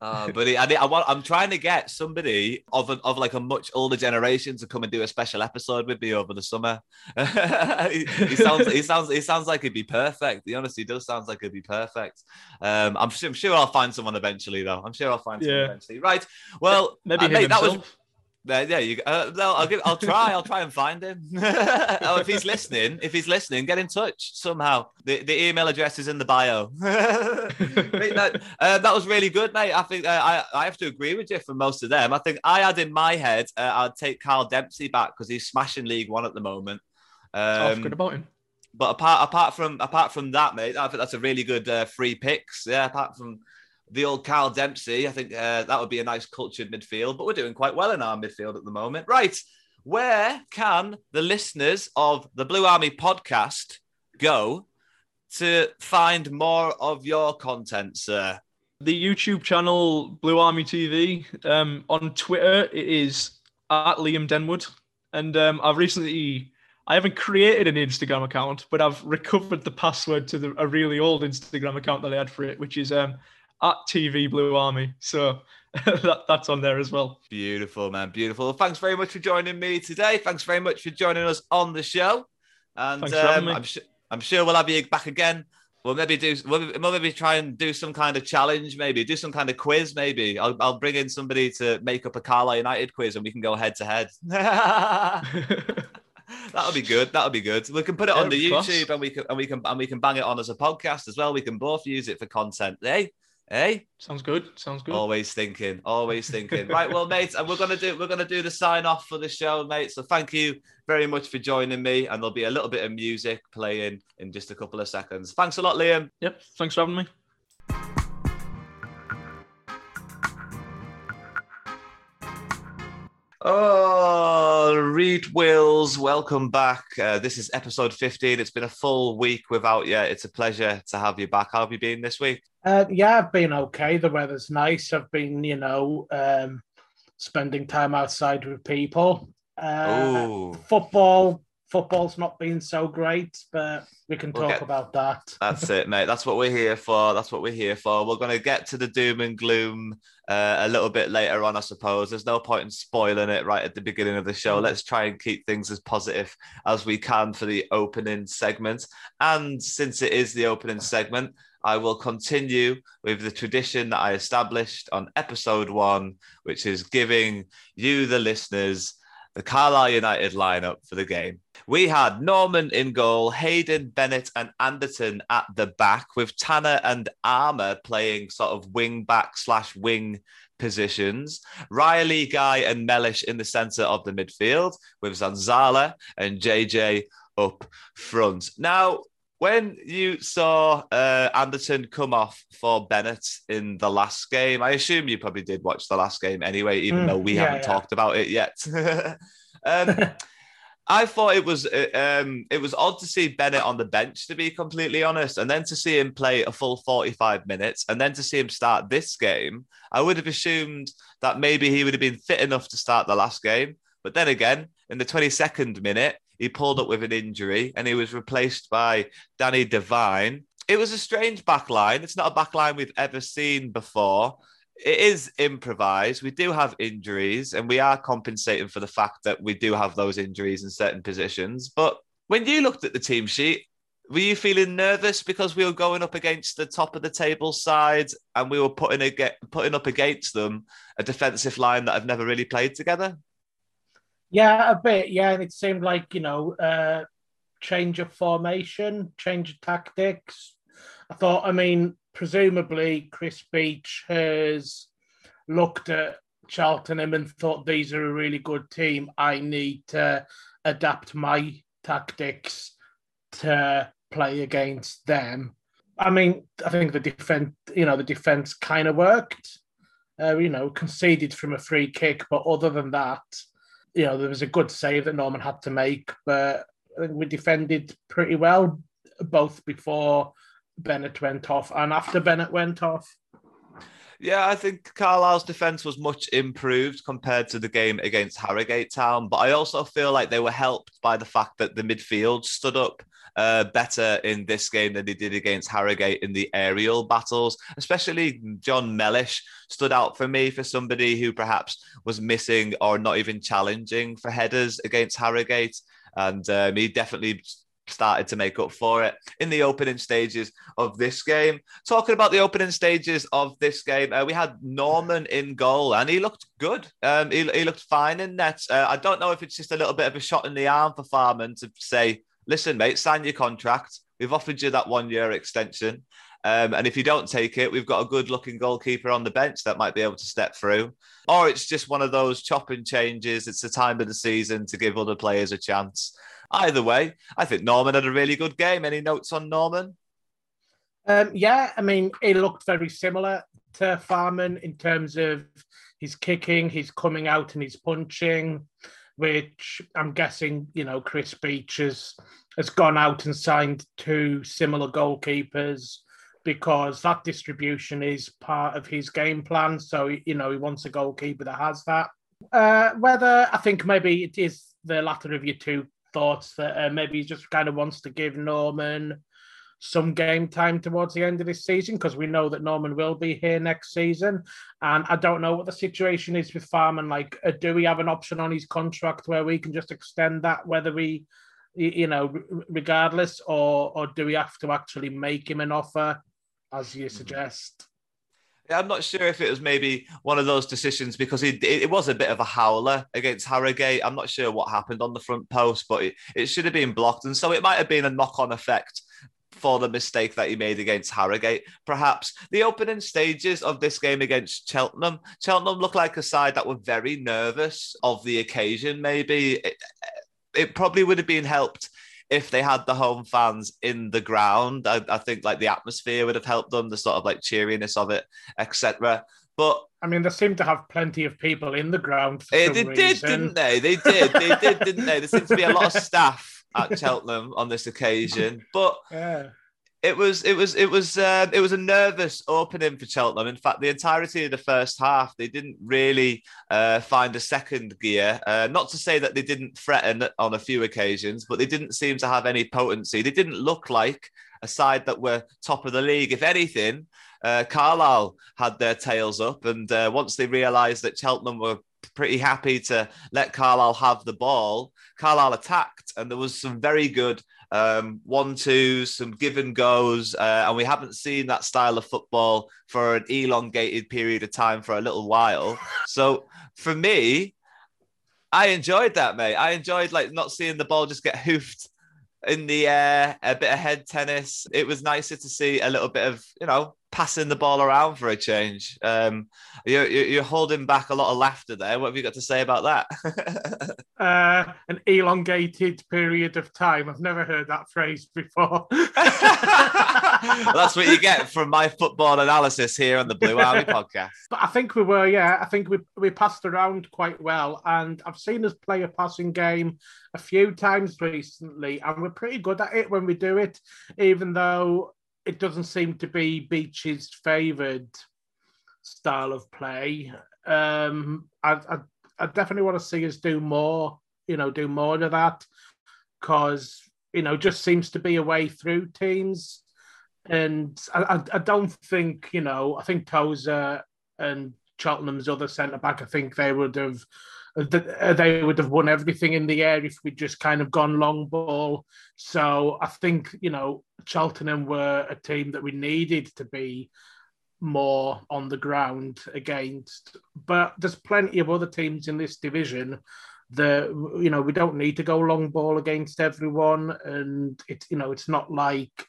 Speaker 3: Uh, but I, I want, I'm trying to get somebody of an, of like a much older generation to come and do a special episode with me over the summer. he, he sounds he sounds he sounds like he'd be perfect. He honestly does sounds like he'd be perfect. Um, I'm, I'm sure I'll find someone eventually though. I'm sure I'll find someone eventually. Right. Well,
Speaker 4: Maybe
Speaker 3: uh, mate, that was there, yeah, you. Uh, no, I'll give. I'll try. I'll try and find him. oh, if he's listening, if he's listening, get in touch somehow. The, the email address is in the bio. Mate, that, uh, that was really good, mate. I think uh, I I have to agree with you for most of them. I think I had in my head uh, I'd take Carl Dempsey back because he's smashing League One at the moment.
Speaker 4: Oh,
Speaker 3: Um,
Speaker 4: forgot about him.
Speaker 3: but apart apart from apart from that, mate, I think that's a really good uh, free picks. Yeah, apart from the old Carl Dempsey, I think uh, that would be a nice cultured midfield. But we're doing quite well in our midfield at the moment, right? Where can the listeners of the Blue Army podcast go to find more of your content, sir?
Speaker 4: the YouTube channel Blue Army TV. Um, on Twitter, it is at Liam Denwood, and um, I've recently. I haven't created an Instagram account, but I've recovered the password to the, a really old Instagram account that I had for it, which is um, at TV Blue Army. So that, that's on there as well.
Speaker 3: Beautiful, man. Beautiful. Thanks very much for joining me today. Thanks very much for joining us on the show. And um. I'm, sure I'm sure we'll have you back again. We'll maybe do. We'll maybe try and do some kind of challenge. Maybe do some kind of quiz. Maybe I'll, I'll bring in somebody to make up a Carlisle United quiz, and we can go head to head. That'll be good. That'll be good. We can put it
Speaker 4: Yeah,
Speaker 3: on the. YouTube, and we can and we can and we can bang it on as a podcast as well. We can both use it for content. Hey, hey.
Speaker 4: Sounds good. Sounds good.
Speaker 3: Always thinking, always thinking. right, well, mates, and we're gonna do we're gonna do the sign off for the show, mate. So thank you very much for joining me, and there'll be a little bit of music playing in just a couple of seconds. Thanks a lot, Liam.
Speaker 4: Yep. Thanks for having me.
Speaker 3: Oh, Reed Wills, welcome back. Uh, this is episode 15. It's been a full week without you. It's a pleasure to have you back. How have you been this week?
Speaker 5: Uh, yeah, I've been okay. The weather's nice. I've been, you know, um, spending time outside with people. Uh, football football's not been so great, but we can
Speaker 3: We'll
Speaker 5: talk
Speaker 3: get-
Speaker 5: about that.
Speaker 3: That's it, mate. That's what we're here for. That's what we're here for. We're going to get to the doom and gloom uh, a little bit later on, I suppose. There's no point in spoiling it right at the beginning of the show. Let's try and keep things as positive as we can for the opening segment. And since it is the opening segment, I will continue with the tradition that I established on episode one, which is giving you, the listeners, the Carlisle United lineup for the game. We had Norman in goal, Hayden, Bennett, and Anderton at the back, with Tanner and Armer playing sort of wing back slash wing positions. Riley, Guy, and Mellish in the centre of the midfield, with Zanzala and JJ up front. Now, when you saw uh, Anderton come off for Bennett in the last game, I assume you probably did watch the last game anyway, even
Speaker 5: Mm,
Speaker 3: though we
Speaker 5: yeah,
Speaker 3: haven't
Speaker 5: yeah.
Speaker 3: talked about it yet. um, I thought it was uh, um, it was odd to see Bennett on the bench, to be completely honest, and then to see him play a full forty-five minutes, and then to see him start this game. I would have assumed that maybe he would have been fit enough to start the last game, but then again, in the twenty-second minute, he pulled up with an injury, and he was replaced by Danny Devine. It was a strange back line. It's not a back line we've ever seen before it is improvised. We do have injuries, and we are compensating for the fact that we do have those injuries in certain positions. But when you looked at the team sheet, were you feeling nervous because we were going up against the top of the table side and we were putting ag- putting up against them a defensive line that have never really played together?
Speaker 5: Yeah, a bit. Yeah, and it seemed like you know, uh, change of formation, change of tactics. I thought. I mean, presumably Chris Beech has looked at Cheltenham and thought these are a really good team. I need to adapt my tactics to play against them. I mean, I think the defense, you know, the defense kind of worked. Uh, you know, conceded from a free kick, but other than that, you know, there was a good save that Norman had to make, but I think we defended pretty well both before Bennett went off and after Bennett went off.
Speaker 3: Yeah, I think Carlisle's defense was much improved compared to the game against Harrogate Town, but I also feel like they were helped by the fact that the midfield stood up uh, better in this game than they did against Harrogate in the aerial battles. Especially Jon Mellish stood out for me for somebody who perhaps was missing or not even challenging for headers against Harrogate, and um, he definitely started to make up for it in the opening stages of this game. Talking about the opening stages of this game, uh, we had Norman in goal and he looked good. Um, he, he looked fine in net. Uh, I don't know if it's just a little bit of a shot in the arm for Farman to say, listen, mate, sign your contract. We've offered you that one year extension. Um, and if you don't take it, we've got a good looking goalkeeper on the bench that might be able to step through. Or it's just one of those chopping changes. It's the time of the season to give other players a chance. Either way, I think Norman had a really good game. Any notes on Norman?
Speaker 5: Um, yeah, I mean, he looked very similar to Farman in terms of his kicking, his coming out and his punching, which I'm guessing, you know, Chris Beech has, has gone out and signed two similar goalkeepers because that distribution is part of his game plan. So, you know, he wants a goalkeeper that has that. Uh, whether I think maybe it is the latter of your two thoughts that uh, maybe he just kind of wants to give Norman some game time towards the end of this season because we know that Norman will be here next season. And I don't know what the situation is with Farman. Like, uh, do we have an option on his contract where we can just extend that, whether we, you know, regardless, or or do we have to actually make him an offer, as you suggest?
Speaker 3: Yeah, I'm not sure if it was maybe one of those decisions because it, it, it was a bit of a howler against Harrogate. I'm not sure what happened on the front post, but it, it should have been blocked. And so it might have been a knock on effect for the mistake that he made against Harrogate. Perhaps the opening stages of this game against Cheltenham, Cheltenham looked like a side that were very nervous of the occasion, maybe. It, it probably would have been helped if they had the home fans in the ground. I, I think like the atmosphere would have helped them, the sort of like cheeriness of it, etc. But
Speaker 5: I mean, they seem to have plenty of people in the ground. For
Speaker 3: eh,
Speaker 5: some
Speaker 3: they did,
Speaker 5: reason.
Speaker 3: didn't they? They did, they did, didn't they? There seems to be a lot of staff at Cheltenham on this occasion, but
Speaker 5: Yeah.
Speaker 3: It was it was it was uh, it was a nervous opening for Cheltenham. In fact, the entirety of the first half, they didn't really uh, find a second gear. Uh, not to say that they didn't threaten on a few occasions, but they didn't seem to have any potency. They didn't look like a side that were top of the league. If anything, uh, Carlisle had their tails up, and uh, once they realised that Cheltenham were pretty happy to let Carlisle have the ball, Carlisle attacked, and there was some very good um, one twos, some give and goes, uh, and we haven't seen that style of football for an elongated period of time for a little while. So for me, I enjoyed that, mate. I enjoyed like not seeing the ball just get hoofed in the air, a bit of head tennis. It was nicer to see a little bit of, you know, passing the ball around for a change. Um, you're, you're holding back a lot of laughter there. What have you got to say about
Speaker 5: that? uh, an elongated period of time. I've never heard that phrase before.
Speaker 3: That's what you get from my football analysis here on the Blue Army podcast.
Speaker 5: But I think we were, yeah, I think we, we passed around quite well. And I've seen us play a passing game a few times recently, and we're pretty good at it when we do it, even though it doesn't seem to be Beech's favoured style of play. Um, I, I, I definitely want to see us do more, you know, do more of that because, you know, just seems to be a way through teams. And I, I, don't think, you know, I think Tozer and Cheltenham's other centre back, I think they would have Uh, they would have won everything in the air if we'd just kind of gone long ball. So I think, you know, Cheltenham were a team that we needed to be more on the ground against. But there's plenty of other teams in this division that, you know, we don't need to go long ball against everyone. And it's, you know, it's not like,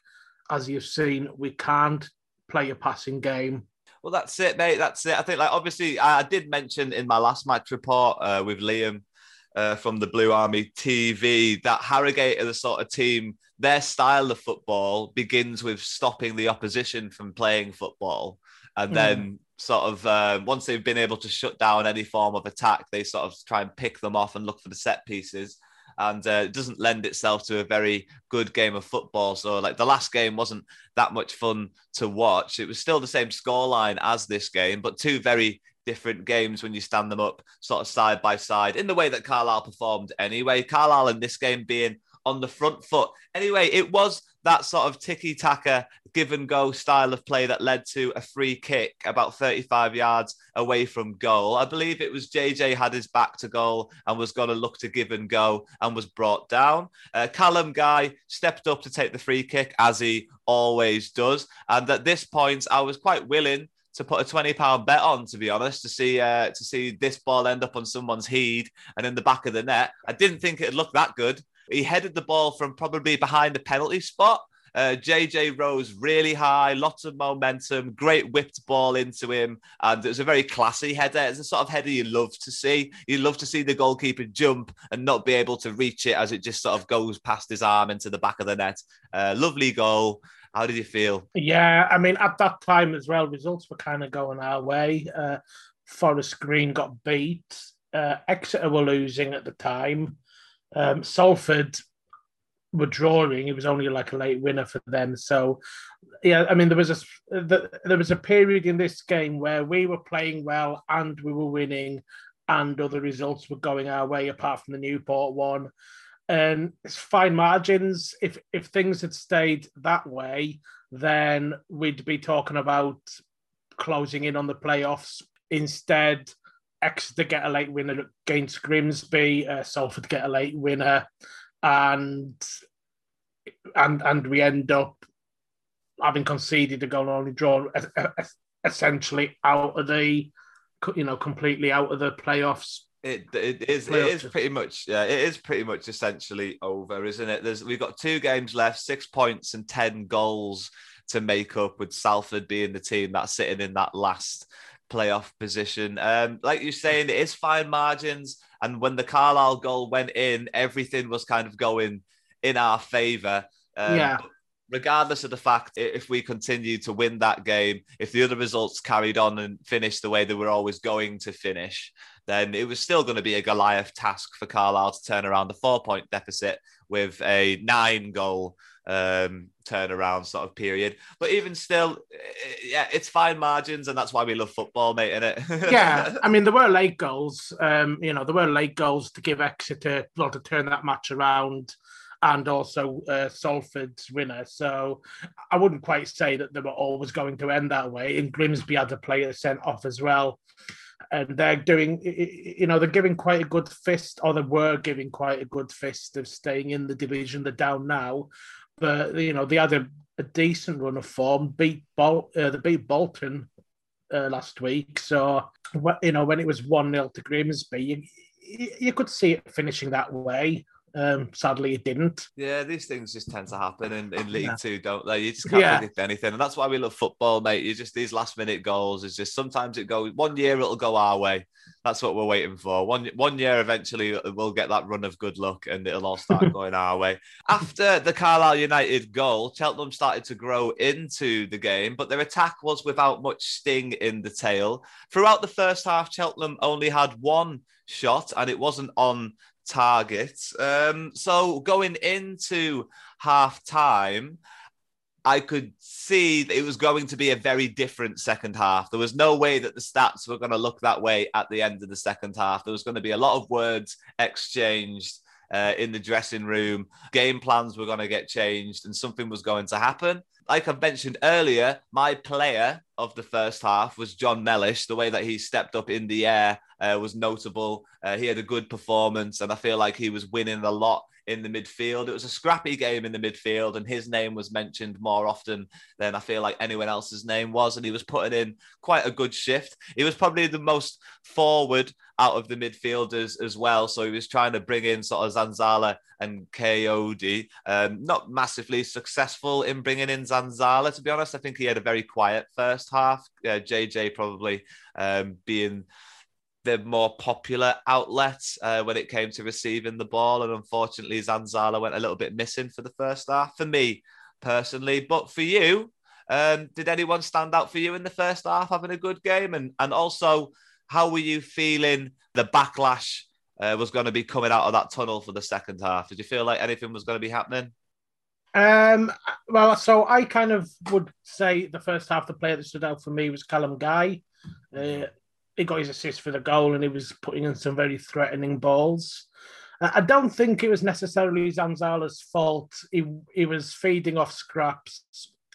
Speaker 5: as you've seen, we can't play a passing game
Speaker 3: well, that's it, mate. That's it. I think, like, obviously, I did mention in my last match report uh, with Liam uh, from the Blue Army TV that Harrogate are the sort of team. Their style of football begins with stopping the opposition from playing football, and mm. then sort of uh, once they've been able to shut down any form of attack, they sort of try and pick them off and look for the set pieces and uh, it doesn't lend itself to a very good game of football. So, like the last game wasn't that much fun to watch. It was still the same scoreline as this game, but two very different games when you stand them up sort of side by side in the way that Carlisle performed anyway. Carlisle in this game being on the front foot. Anyway, it was that sort of ticky taka give and go style of play that led to a free kick about 35 yards away from goal. I believe it was JJ had his back to goal and was going to look to give and go and was brought down. Uh, Callum Guy stepped up to take the free kick as he always does. And at this point, I was quite willing to put a twenty pound bet on, to be honest, to see uh, to see this ball end up on someone's head and in the back of the net. I didn't think it'd look that good. He headed the ball from probably behind the penalty spot. Uh, JJ rose really high, lots of momentum, great whipped ball into him, and it was a very classy header. It's the sort of header you love to see. You love to see the goalkeeper jump and not be able to reach it as it just sort of goes past his arm into the back of the net. Uh, lovely goal. How did you feel?
Speaker 5: Yeah, I mean, at that time as well, results were kind of going our way. Uh, Forest Green got beat. Uh, Exeter were losing at the time. Um, Salford were drawing. It was only like a late winner for them. So, yeah, I mean, there was a there was a period in this game where we were playing well and we were winning, and other results were going our way apart from the Newport one. And it's fine margins. If if things had stayed that way, then we'd be talking about closing in on the playoffs. Instead, Exeter get a late winner against Grimsby, uh, Salford get a late winner, and and and we end up having conceded a goal and only drawn essentially out of the, you know, completely out of the playoffs.
Speaker 3: It, it is it is pretty much yeah it is pretty much essentially over isn't it there's we've got two games left six points and 10 goals to make up with Salford being the team that's sitting in that last playoff position. Um, like you're saying, it is fine margins. And when the Carlisle goal went in, everything was kind of going in our favour. Um,
Speaker 5: yeah.
Speaker 3: Regardless of the fact if we continue to win that game, if the other results carried on and finished the way they were always going to finish, then it was still going to be a Goliath task for Carlisle to turn around the four point deficit with a nine goal um, turnaround sort of period. But even still, yeah, it's fine margins, and that's why we love football, mate, isn't
Speaker 5: it? yeah, I mean, there were late goals. Um, you know, there were late goals to give Exeter, well, to turn that match around and also uh, Salford's winner. So I wouldn't quite say that they were always going to end that way. And Grimsby had a player sent off as well. And they're doing, you know, they're giving quite a good fist, or they were giving quite a good fist of staying in the division. They're down now, but you know they had a, a decent run of form. Beat Bol- uh, they beat Bolton uh, last week, so you know when it was one 0 to Grimsby, you, you could see it finishing that way. Um, sadly, it didn't.
Speaker 3: Yeah, these things just tend to happen in, in League yeah. Two, don't they? You just can't yeah. predict anything, and that's why we love football, mate. You just these last minute goals is just sometimes it goes one year it'll go our way. That's what we're waiting for. One one year eventually we'll get that run of good luck, and it'll all start going our way. After the Carlisle United goal, Cheltenham started to grow into the game, but their attack was without much sting in the tail. Throughout the first half, Cheltenham only had one shot, and it wasn't on targets. Um, so going into half time, I could see that it was going to be a very different second half. There was no way that the stats were going to look that way at the end of the second half. There was going to be a lot of words exchanged uh, in the dressing room. Game plans were going to get changed, and something was going to happen. Like I've mentioned earlier, my player of the first half was Jon Mellish. The way that he stepped up in the air uh, was notable. Uh, he had a good performance, and I feel like he was winning a lot in the midfield. It was a scrappy game in the midfield, and his name was mentioned more often than I feel like anyone else's name was. And he was putting in quite a good shift. He was probably the most forward out of the midfielders as well. So he was trying to bring in sort of Zanzala and Kayode. Um, not massively successful in bringing in Zanzala, to be honest. I think he had a very quiet first half. Uh, JJ probably um, being the more popular outlets uh, when it came to receiving the ball. And unfortunately, Zanzala went a little bit missing for the first half for me personally. But for you, um, did anyone stand out for you in the first half having a good game? And, and also, how were you feeling the backlash uh, was going to be coming out of that tunnel for the second half? Did you feel like anything was going to be happening?
Speaker 5: Um, well, so I kind of would say the first half, the player that stood out for me was Callum Guy. Uh, he got his assist for the goal and he was putting in some very threatening balls. I don't think it was necessarily Zanzala's fault. He he was feeding off scraps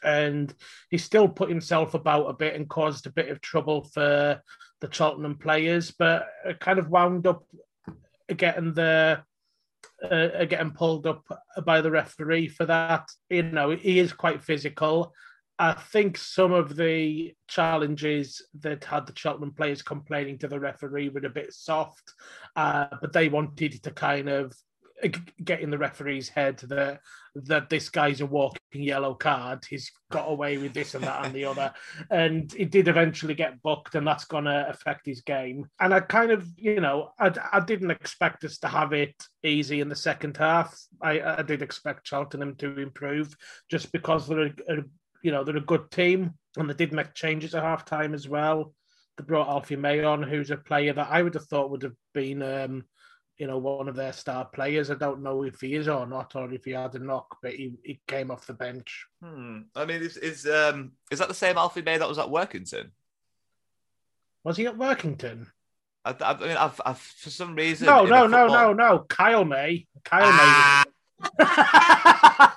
Speaker 5: and he still put himself about a bit and caused a bit of trouble for the Cheltenham players, but kind of wound up getting the uh, getting pulled up by the referee for that. You know, he is quite physical. I think some of the challenges that had the Cheltenham players complaining to the referee were a bit soft, uh, but they wanted to kind of get in the referee's head that that this guy's a walking yellow card. He's got away with this and that and the other, and he did eventually get booked, and that's going to affect his game. And I kind of, you know, I, I didn't expect us to have it easy in the second half. I, I did expect Cheltenham to improve just because they're a, a you know, they're a good team and they did make changes at half time as well. They brought Alfie May on, who's a player that I would have thought would have been, um, you know, one of their star players. I don't know if he is or not, or if he had a knock, but he, he came off the bench.
Speaker 3: Hmm. I mean, is is um is that the same Alfie May that was at Workington?
Speaker 5: Was he at Workington?
Speaker 3: I, I mean, I've, I've, for some reason.
Speaker 5: No, no, no, no, no. Kyle May. Kyle ah.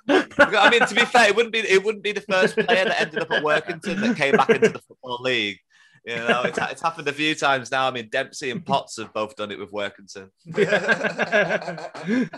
Speaker 5: May.
Speaker 3: I mean, to be fair, it wouldn't be it wouldn't be the first player that ended up at Workington that came back into the football league. You know, it's, it's happened a few times now. I mean, Dempsey and Potts have both done it with Workington.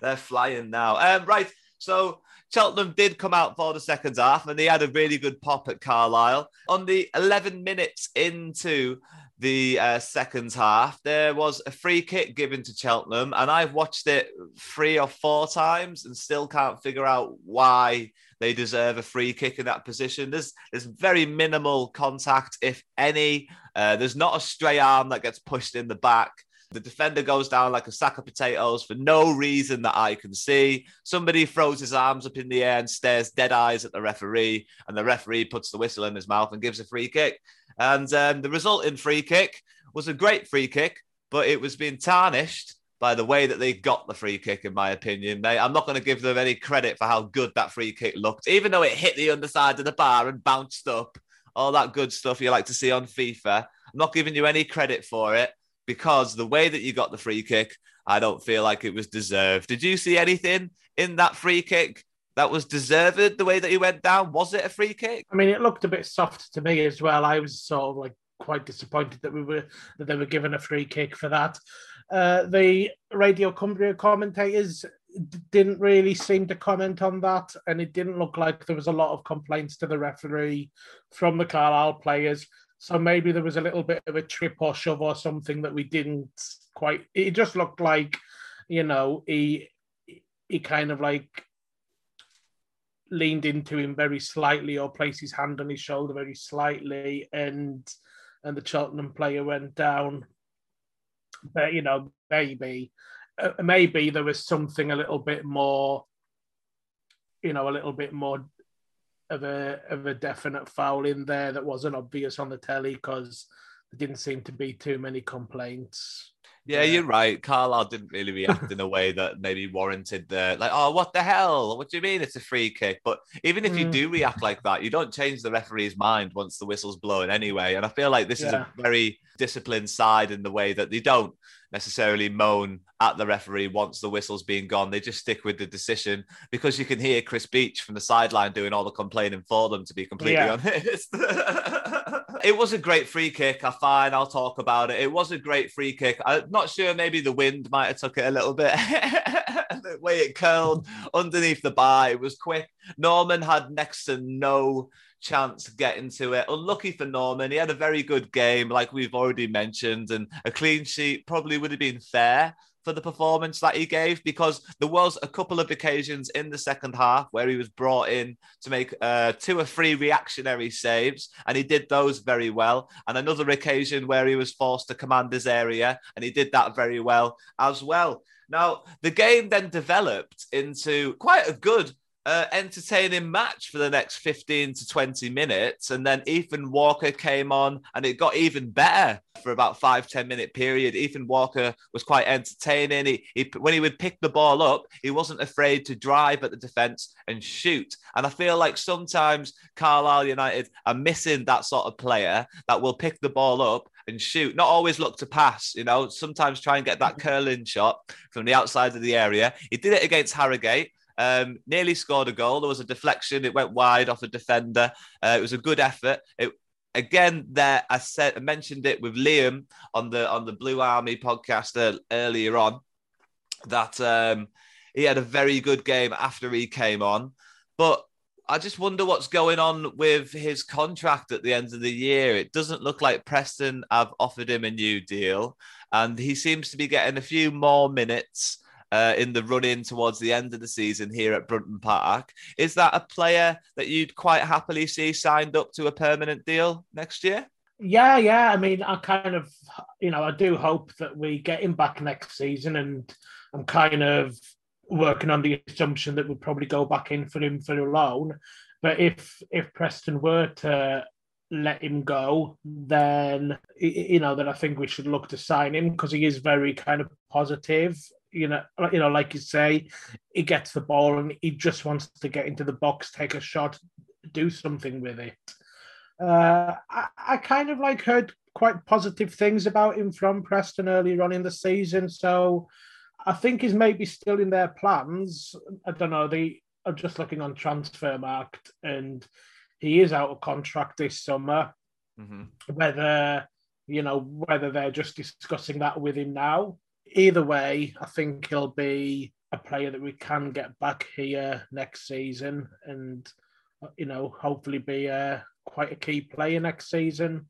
Speaker 3: They're flying now. Um, right. So Cheltenham did come out for the second half and they had a really good pop at Carlisle. On the 11 minutes into the uh, second half, there was a free kick given to Cheltenham, and I've watched it three or four times and still can't figure out why they deserve a free kick in that position. There's there's very minimal contact, if any. Uh, there's not a stray arm that gets pushed in the back. The defender goes down like a sack of potatoes for no reason that I can see. Somebody throws his arms up in the air and stares dead eyes at the referee, and the referee puts the whistle in his mouth and gives a free kick. And um, the resulting free kick was a great free kick, but it was being tarnished by the way that they got the free kick, in my opinion. Mate, I'm not going to give them any credit for how good that free kick looked, even though it hit the underside of the bar and bounced up, all that good stuff you like to see on FIFA. I'm not giving you any credit for it because the way that you got the free kick, I don't feel like it was deserved. Did you see anything in that free kick that was deserved the way that he went down? Was it a free kick?
Speaker 5: I mean, it looked a bit soft to me as well. I was sort of like quite disappointed that we were that they were given a free kick for that. Uh, the Radio Cumbria commentators didn't really seem to comment on that, and it didn't look like there was a lot of complaints to the referee from the Carlisle players. So maybe there was a little bit of a trip or shove or something that we didn't quite. It just looked like, you know, he he kind of like leaned into him very slightly or placed his hand on his shoulder very slightly, and and the Cheltenham player went down but you know, maybe, uh, maybe there was something a little bit more, you know, a little bit more of a of a definite foul in there that wasn't obvious on the telly because there didn't seem to be too many complaints.
Speaker 3: Yeah, you're right. Carlisle didn't really react in a way that maybe warranted the like, oh, what the hell? What do you mean it's a free kick? But even if you
Speaker 5: Mm.
Speaker 3: do react like that, you don't change the referee's mind once the whistle's blown anyway. And I feel like this is a very disciplined side in the way that they don't necessarily moan at the referee once the whistle's been gone. They just stick with the decision because you can hear Chris Beech from the sideline doing all the complaining for them, to be completely
Speaker 5: Yeah.
Speaker 3: honest. it was a great free kick. I fine, I'll talk about it. It was a great free kick. I'm not sure maybe the wind might have took it a little bit. the way it curled underneath the bar, it was quick. Norman had next to no chance getting to it. Unlucky for Norman. He had a very good game, like we've already mentioned, and a clean sheet probably would have been fair for the performance that he gave because there was a couple of occasions in the second half where he was brought in to make uh, two or three reactionary saves and he did those very well. And another occasion where he was forced to command his area and he did that very well as well. Now the game then developed into quite a good uh, entertaining match for the next 15 to 20 minutes. And then Ethan Walker came on and it got even better for about five ten minute period. Ethan Walker was quite entertaining. He, he, when he would pick the ball up, he wasn't afraid to drive at the defense and shoot. And I feel like sometimes Carlisle United are missing that sort of player that will pick the ball up and shoot, not always look to pass, you know, sometimes try and get that curling shot from the outside of the area. He did it against Harrogate. Um, nearly scored a goal. There was a deflection. It went wide off a defender. Uh, it was a good effort. It again there. I said I mentioned it with Liam on the on the Blue Army podcast uh, earlier on that um, he had a very good game after he came on, but. I just wonder what's going on with his contract at the end of the year. It doesn't look like Preston have offered him a new deal, and he seems to be getting a few more minutes uh, in the run in towards the end of the season here at Brunton Park. Is that a player that you'd quite happily see signed up to a permanent deal next year?
Speaker 5: Yeah, yeah. I mean, I kind of, you know, I do hope that we get him back next season, and I'm kind of working on the assumption that we'll probably go back in for him for a loan. But if if Preston were to let him go, then you know, then I think we should look to sign him because he is very kind of positive. You know, like- you know, like you say, he gets the ball and he just wants to get into the box, take a shot, do something with it. Uh, I, I kind of like heard quite positive things about him from Preston earlier on in the season. So I think he's maybe still in their plans. I don't know. They are just looking on Transfermarkt, and he is out of contract this summer.
Speaker 3: Mm-hmm.
Speaker 5: Whether you know whether they're just discussing that with him now. Either way, I think he'll be a player that we can get back here next season, and you know hopefully be a quite a key player next season.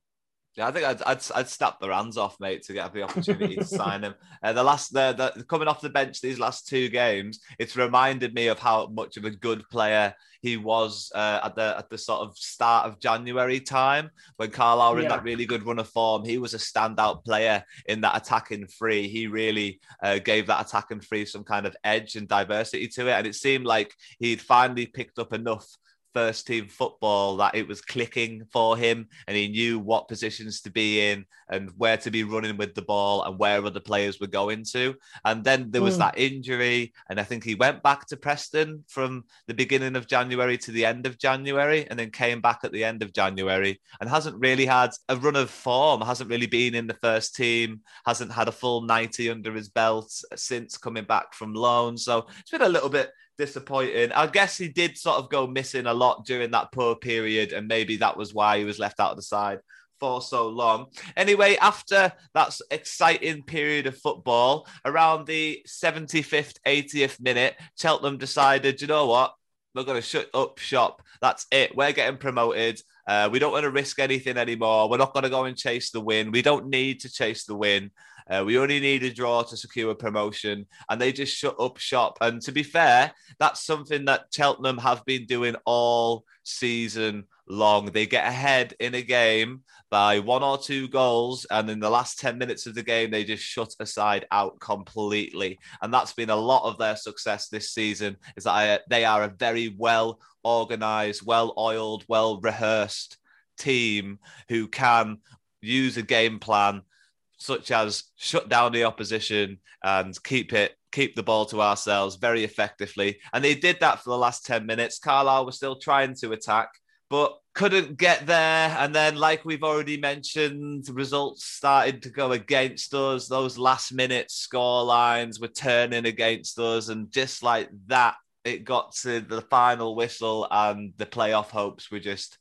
Speaker 3: Yeah, I think I'd, I'd, I'd snap their hands off, mate, to get the opportunity to sign him. Uh, the last, the, the coming off the bench these last two games, it's reminded me of how much of a good player he was uh, at the at the sort of start of January time when Carlisle were yeah. in that really good run of form. He was a standout player in that attacking free. He really uh, gave that attacking free some kind of edge and diversity to it, and it seemed like he'd finally picked up enough first team football that it was clicking for him and he knew what positions to be in and where to be running with the ball and where other players were going to. And then there was mm. that injury, and I think he went back to Preston from the beginning of January to the end of January and then came back at the end of January and hasn't really had a run of form, hasn't really been in the first team, hasn't had a full 90 under his belt since coming back from loan. So it's been a little bit disappointing. I guess he did sort of go missing a lot during that poor period, and maybe that was why he was left out of the side for so long. Anyway, after that exciting period of football, around the 75th, 80th minute, Cheltenham decided, you know what? We're going to shut up shop. That's it. We're getting promoted. Uh, we don't want to risk anything anymore. We're not going to go and chase the win. We don't need to chase the win. Uh, we only need a draw to secure promotion, and they just shut up shop. And to be fair, that's something that Cheltenham have been doing all season long. They get ahead in a game by one or two goals, and in the last 10 minutes of the game, they just shut aside out completely. And that's been a lot of their success this season, is that they are a very well organized, well oiled, well rehearsed team who can use a game plan such as shut down the opposition and keep it keep the ball to ourselves very effectively. And they did that for the last 10 minutes. Carlisle was still trying to attack, but couldn't get there. And then, like we've already mentioned, results started to go against us. Those last minute score lines were turning against us. And just like that, it got to the final whistle, and the playoff hopes were just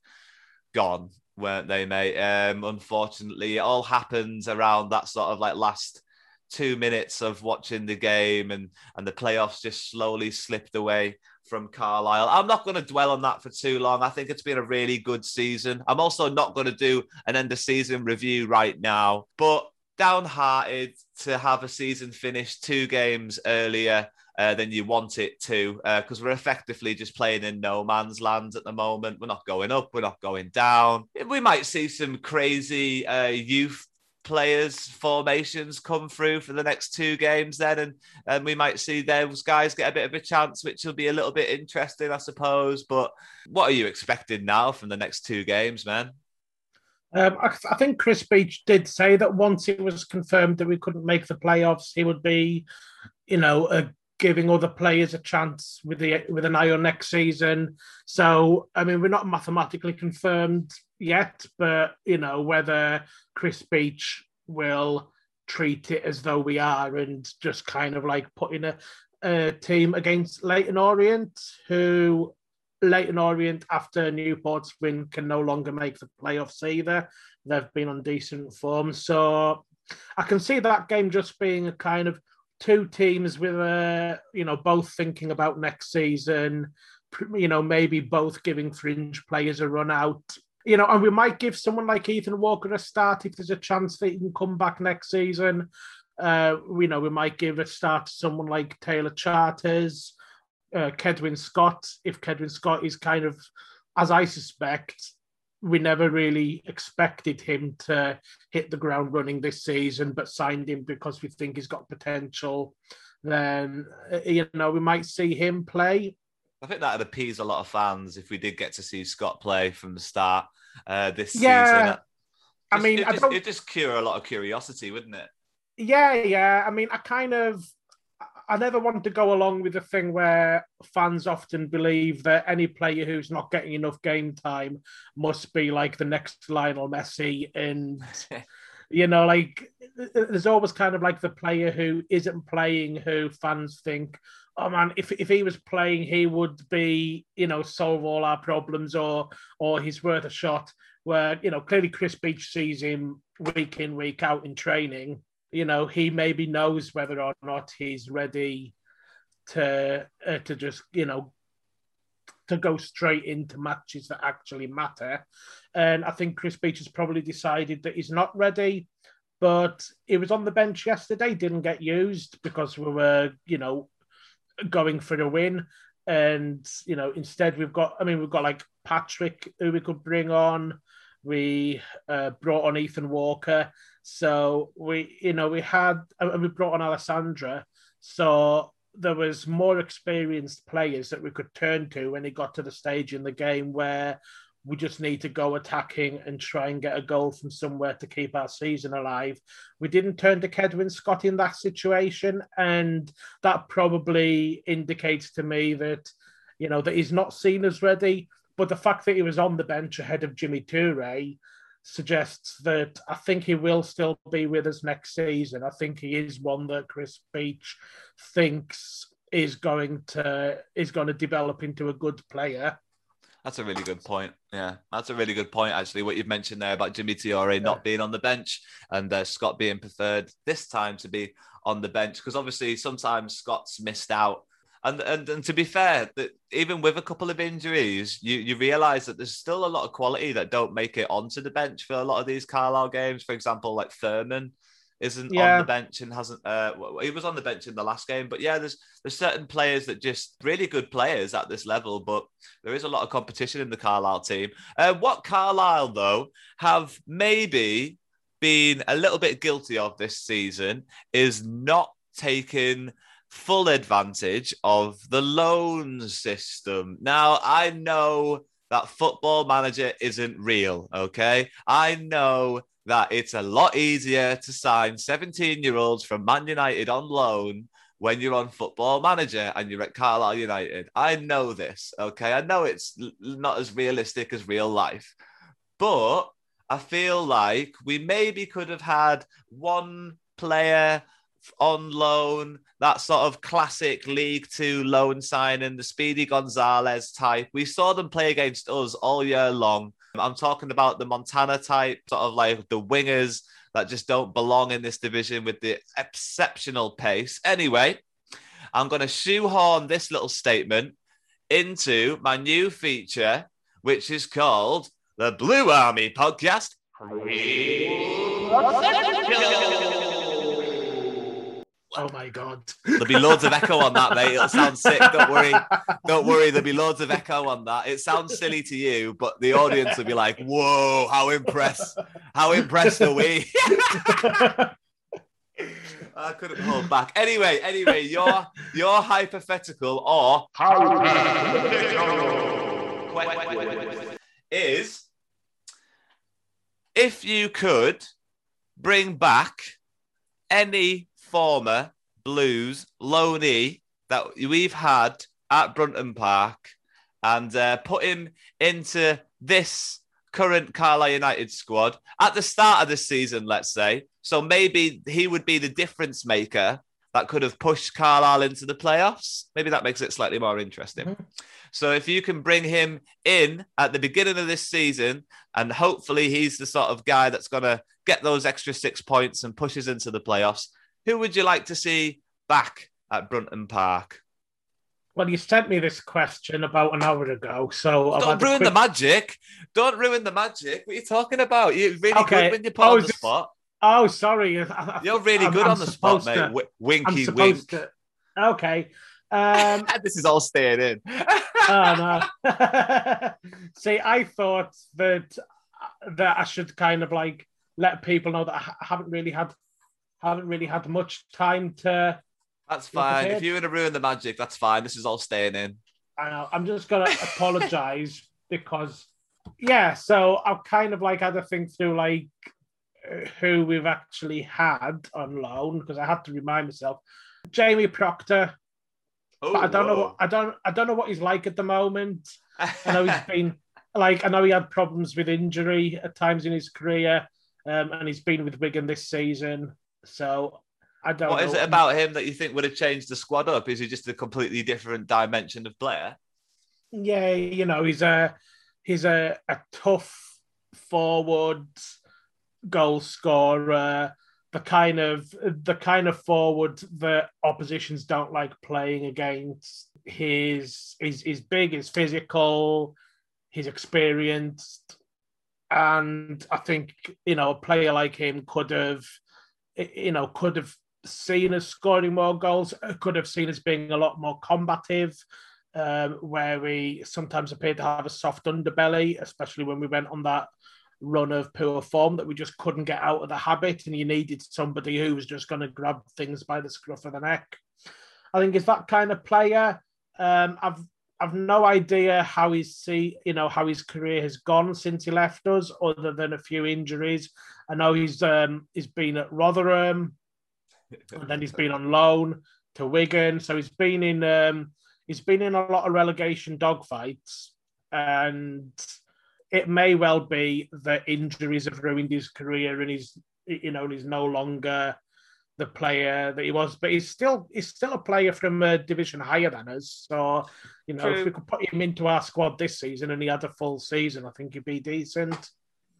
Speaker 3: gone weren't they, mate? Um, unfortunately, it all happens around that sort of like last two minutes of watching the game, and and the playoffs just slowly slipped away from Carlisle. I'm not going to dwell on that for too long. I think it's been a really good season. I'm also not going to do an end of season review right now, but downhearted to have a season finished two games earlier uh, than you want it to because uh, we're effectively just playing in no man's land at the moment. We're not going up, we're not going down. We might see some crazy uh, youth players formations come through for the next two games then and and we might see those guys get a bit of a chance which will be a little bit interesting i suppose but what are you expecting now from the next two games man
Speaker 5: um, I, I, think Chris Beech did say that once it was confirmed that we couldn't make the playoffs, he would be, you know, a giving other players a chance with the with an eye on next season. So I mean, we're not mathematically confirmed yet, but you know whether Chris Beech will treat it as though we are and just kind of like putting a, a team against Leyton Orient, who Leyton Orient after Newport's win can no longer make the playoffs either. They've been on decent form, so I can see that game just being a kind of two teams with uh, you know both thinking about next season you know maybe both giving fringe players a run out. You know and we might give someone like ethan walker a start if there's a chance that he can come back next season. Uh you know we might give a start to someone like taylor charters uh, kedwin scott if kedwin scott is kind of as i suspect we never really expected him to hit the ground running this season, but signed him because we think he's got potential. Then uh, you know we might see him play.
Speaker 3: I think that would appease a lot of fans if we did get to see Scott play from the start uh, this
Speaker 5: yeah,
Speaker 3: season.
Speaker 5: Just, I mean,
Speaker 3: it just, it just cure a lot of curiosity, wouldn't it?
Speaker 5: Yeah, yeah. I mean, I kind of I never want to go along with the thing where fans often believe that any player who's not getting enough game time must be like the next Lionel Messi. And, you know, like there's always kind of like the player who isn't playing who fans think, oh man, if, if he was playing, he would be, you know, solve all our problems or or he's worth a shot. Where, you know, clearly Chris Beech sees him week in, week out in training you know, he maybe knows whether or not he's ready to uh, to just you know to go straight into matches that actually matter. And I think Chris Beech has probably decided that he's not ready. But he was on the bench yesterday, didn't get used because we were, you know, going for a win. And, you know, instead we've got, I mean, we've got like Patrick who we could bring on. We uh, brought on Ethan Walker. So we, you know, we had, and we brought on Alessandra. So there was more experienced players that we could turn to when it got to the stage in the game where we just need to go attacking and try and get a goal from somewhere to keep our season alive. We didn't turn to Kedwin Scott in that situation, and that probably indicates to me that you know that he's not seen as ready. But the fact that he was on the bench ahead of Jimmy Toure suggests that I think he will still be with us next season. I think he is one that Chris Beech thinks is going to is going to develop into a good player.
Speaker 3: That's a really good point. Yeah, that's a really good point. Actually, what you've mentioned there about Jimmy Toure yeah. not being on the bench and uh, Scott being preferred this time to be on the bench because obviously sometimes Scott's missed out. And, and and to be fair, that even with a couple of injuries, you you realise that there's still a lot of quality that don't make it onto the bench for a lot of these Carlisle games. For example, like Thurman isn't yeah. on the bench and hasn't. Uh, he was on the bench in the last game, but yeah, there's there's certain players that just really good players at this level, but there is a lot of competition in the Carlisle team. Uh, what Carlisle though have maybe been a little bit guilty of this season is not taking full advantage of the loan system. Now I know that football manager isn't real. Okay. I know that it's a lot easier to sign 17 year olds from Man United on loan when you're on football manager and you're at Carlisle United. I know this, okay? I know it's not as realistic as real life, but I feel like we maybe could have had one player on loan, that sort of classic League Two loan signing, the Speedy Gonzalez type. We saw them play against us all year long. I'm talking about the Montana type, sort of like the wingers that just don't belong in this division with the exceptional pace. Anyway, I'm going to shoehorn this little statement into my new feature, which is called the Blue Army Podcast.
Speaker 5: Oh my god!
Speaker 3: There'll be loads of echo on that, mate. It'll sound sick. Don't worry. Don't worry. There'll be loads of echo on that. It sounds silly to you, but the audience will be like, "Whoa! How impressed! How impressed are we?" I couldn't hold back. Anyway, anyway, your your hypothetical or hypothetical is if you could bring back any former Blues loanee that we've had at Brunton Park and uh, put him into this current Carlisle United squad at the start of the season, let's say. So maybe he would be the difference maker that could have pushed Carlisle into the playoffs. Maybe that makes it slightly more interesting. Mm-hmm. So if you can bring him in at the beginning of this season, and hopefully he's the sort of guy that's going to get those extra six points and pushes into the playoffs, who would you like to see back at Brunton Park?
Speaker 5: Well, you sent me this question about an hour ago, so
Speaker 3: don't ruin quick... the magic. Don't ruin the magic. What are you talking about? You're really okay. good when you put oh, on the this... spot.
Speaker 5: Oh, sorry.
Speaker 3: You're really I'm, good I'm on the spot, to... mate. winky wink. To...
Speaker 5: Okay. Um...
Speaker 3: this is all staying in.
Speaker 5: oh no. See, I thought that that I should kind of like let people know that I haven't really had haven't really had much time to.
Speaker 3: That's fine. If you were to ruin the magic, that's fine. This is all staying in.
Speaker 5: I know. I'm just gonna apologize because, yeah. So I've kind of like had to think through like who we've actually had on loan because I had to remind myself. Jamie Proctor. Oh, I don't whoa. know. What, I don't. I don't know what he's like at the moment. I know he's been like. I know he had problems with injury at times in his career, um, and he's been with Wigan this season. So I don't.
Speaker 3: What is it about him that you think would have changed the squad up? Is he just a completely different dimension of player?
Speaker 5: Yeah, you know, he's a he's a, a tough forward goal scorer. The kind of the kind of forward that oppositions don't like playing against. he's he's he's big, he's physical, he's experienced, and I think you know a player like him could have, you know, could have seen us scoring more goals, could have seen us being a lot more combative. Um, where we sometimes appeared to have a soft underbelly, especially when we went on that run of poor form that we just couldn't get out of the habit, and you needed somebody who was just going to grab things by the scruff of the neck. I think it's that kind of player. Um, I've I've no idea how he's see you know how his career has gone since he left us, other than a few injuries. I know he's um, he's been at Rotherham, and then he's been on loan to Wigan. So he's been in um, he's been in a lot of relegation dogfights, and it may well be that injuries have ruined his career, and he's you know he's no longer the player that he was, but he's still he's still a player from a division higher than us. So, you know, True. if we could put him into our squad this season and he had a full season, I think he'd be decent.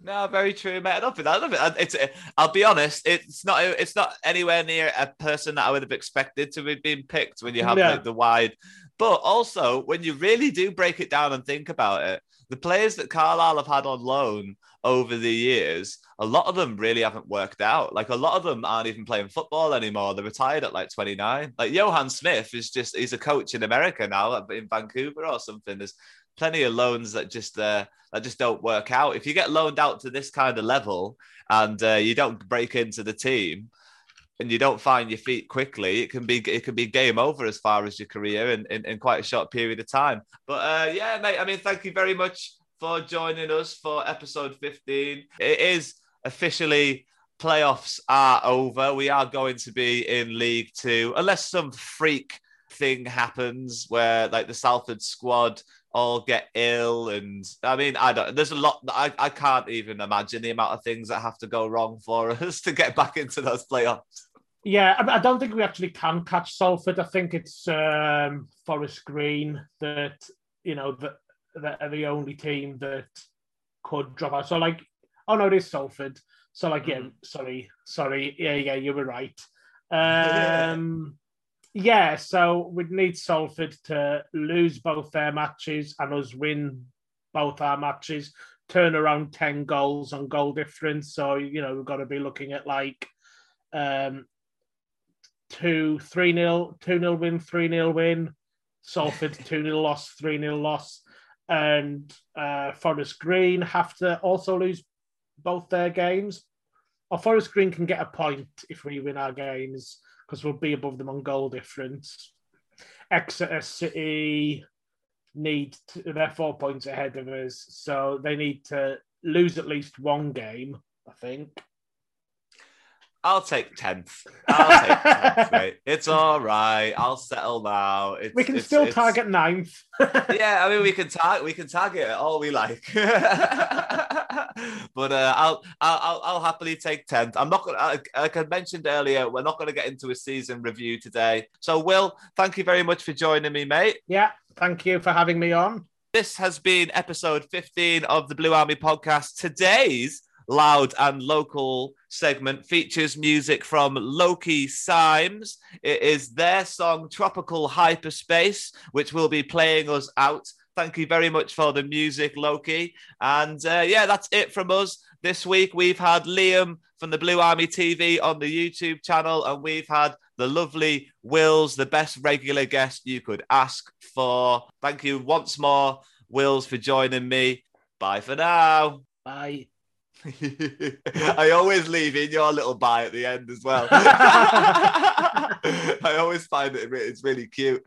Speaker 3: No, very true, mate. I love it. I love it. It's. I'll be honest. It's not. It's not anywhere near a person that I would have expected to have been picked when you have yeah. like the wide. But also, when you really do break it down and think about it, the players that Carlisle have had on loan over the years, a lot of them really haven't worked out. Like a lot of them aren't even playing football anymore. They're retired at like 29. Like Johan Smith is just he's a coach in America now, in Vancouver or something. There's plenty of loans that just uh, that just don't work out. If you get loaned out to this kind of level and uh, you don't break into the team, and you don't find your feet quickly, it can be it can be game over as far as your career in, in, in quite a short period of time. But uh, yeah, mate, I mean, thank you very much for joining us for episode 15. It is officially playoffs are over. We are going to be in League Two, unless some freak thing happens where like the Salford squad all get ill and I mean I don't there's a lot I, I can't even imagine the amount of things that have to go wrong for us to get back into those playoffs.
Speaker 5: Yeah, I, don't think we actually can catch Salford. I think it's um, Forest Green that you know that that are the only team that could drop out. So like, oh no, it is Salford. So like, yeah, mm-hmm. sorry, sorry, yeah, yeah, you were right. Um, yeah, so we'd need Salford to lose both their matches and us win both our matches, turn around ten goals on goal difference. So you know we've got to be looking at like um, two, three nil, two nil win, three nil win. Salford two nil loss, three nil loss, and uh, Forest Green have to also lose both their games. Or Forest Green can get a point if we win our games because we'll be above them on goal difference. Exeter City need to, they're four points ahead of us, so they need to lose at least one game, I think.
Speaker 3: I'll take tenth. I'll take tenth, mate. It's all right. I'll settle now. It's,
Speaker 5: we can
Speaker 3: it's,
Speaker 5: still
Speaker 3: it's...
Speaker 5: target ninth.
Speaker 3: yeah, I mean, we can target. We can target it all we like. but uh, I'll, I'll, I'll happily take tenth. I'm not gonna. Like I mentioned earlier, we're not going to get into a season review today. So, Will, thank you very much for joining me, mate.
Speaker 5: Yeah, thank you for having me on.
Speaker 3: This has been episode 15 of the Blue Army podcast. Today's loud and local segment features music from Loki Symes. It is their song Tropical Hyperspace, which will be playing us out. Thank you very much for the music, Loki. And uh, yeah, that's it from us. This week, we've had Liam from the Blue Army TV on the YouTube channel, and we've had the lovely Wills, the best regular guest you could ask for. Thank you once more, Wills, for joining me. Bye for now.
Speaker 5: Bye.
Speaker 3: I always leave in your little bye at the end as well. I always find it it's really cute.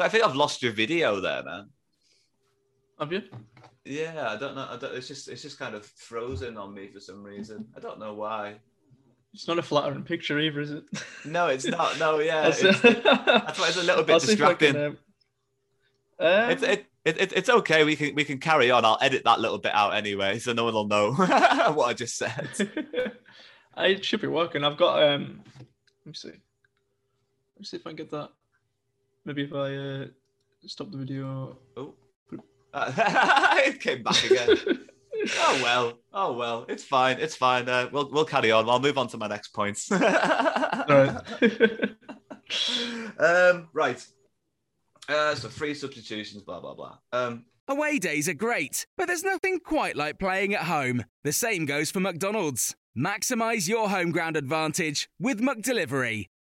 Speaker 3: So I think I've lost your video there, man.
Speaker 4: Have you?
Speaker 3: Yeah, I don't know. I don't, it's just it's just kind of frozen on me for some reason. I don't know why.
Speaker 4: It's not a flattering picture either, is it?
Speaker 3: No, it's not. No, yeah,
Speaker 4: That's,
Speaker 3: it's, that's why it's a little bit
Speaker 4: see can,
Speaker 3: distracting.
Speaker 4: um, um,
Speaker 3: It's it, it, it, it's okay. We can we can carry on. I'll edit that little bit out anyway, so no one will know what I just said.
Speaker 4: It should be working. I've got um let me see. Let me see if I can get that. Maybe if I uh stop the video.
Speaker 3: Oh, it came back again. oh well. Oh well. It's fine. It's fine. Uh, we'll we'll carry on. I'll move on to my next points.
Speaker 4: Right.
Speaker 3: um, right. Uh, so free substitutions. Blah blah blah. Um,
Speaker 2: Away days are great, but there's nothing quite like playing at home. The same goes for McDonald's. Maximize your home ground advantage with McDelivery.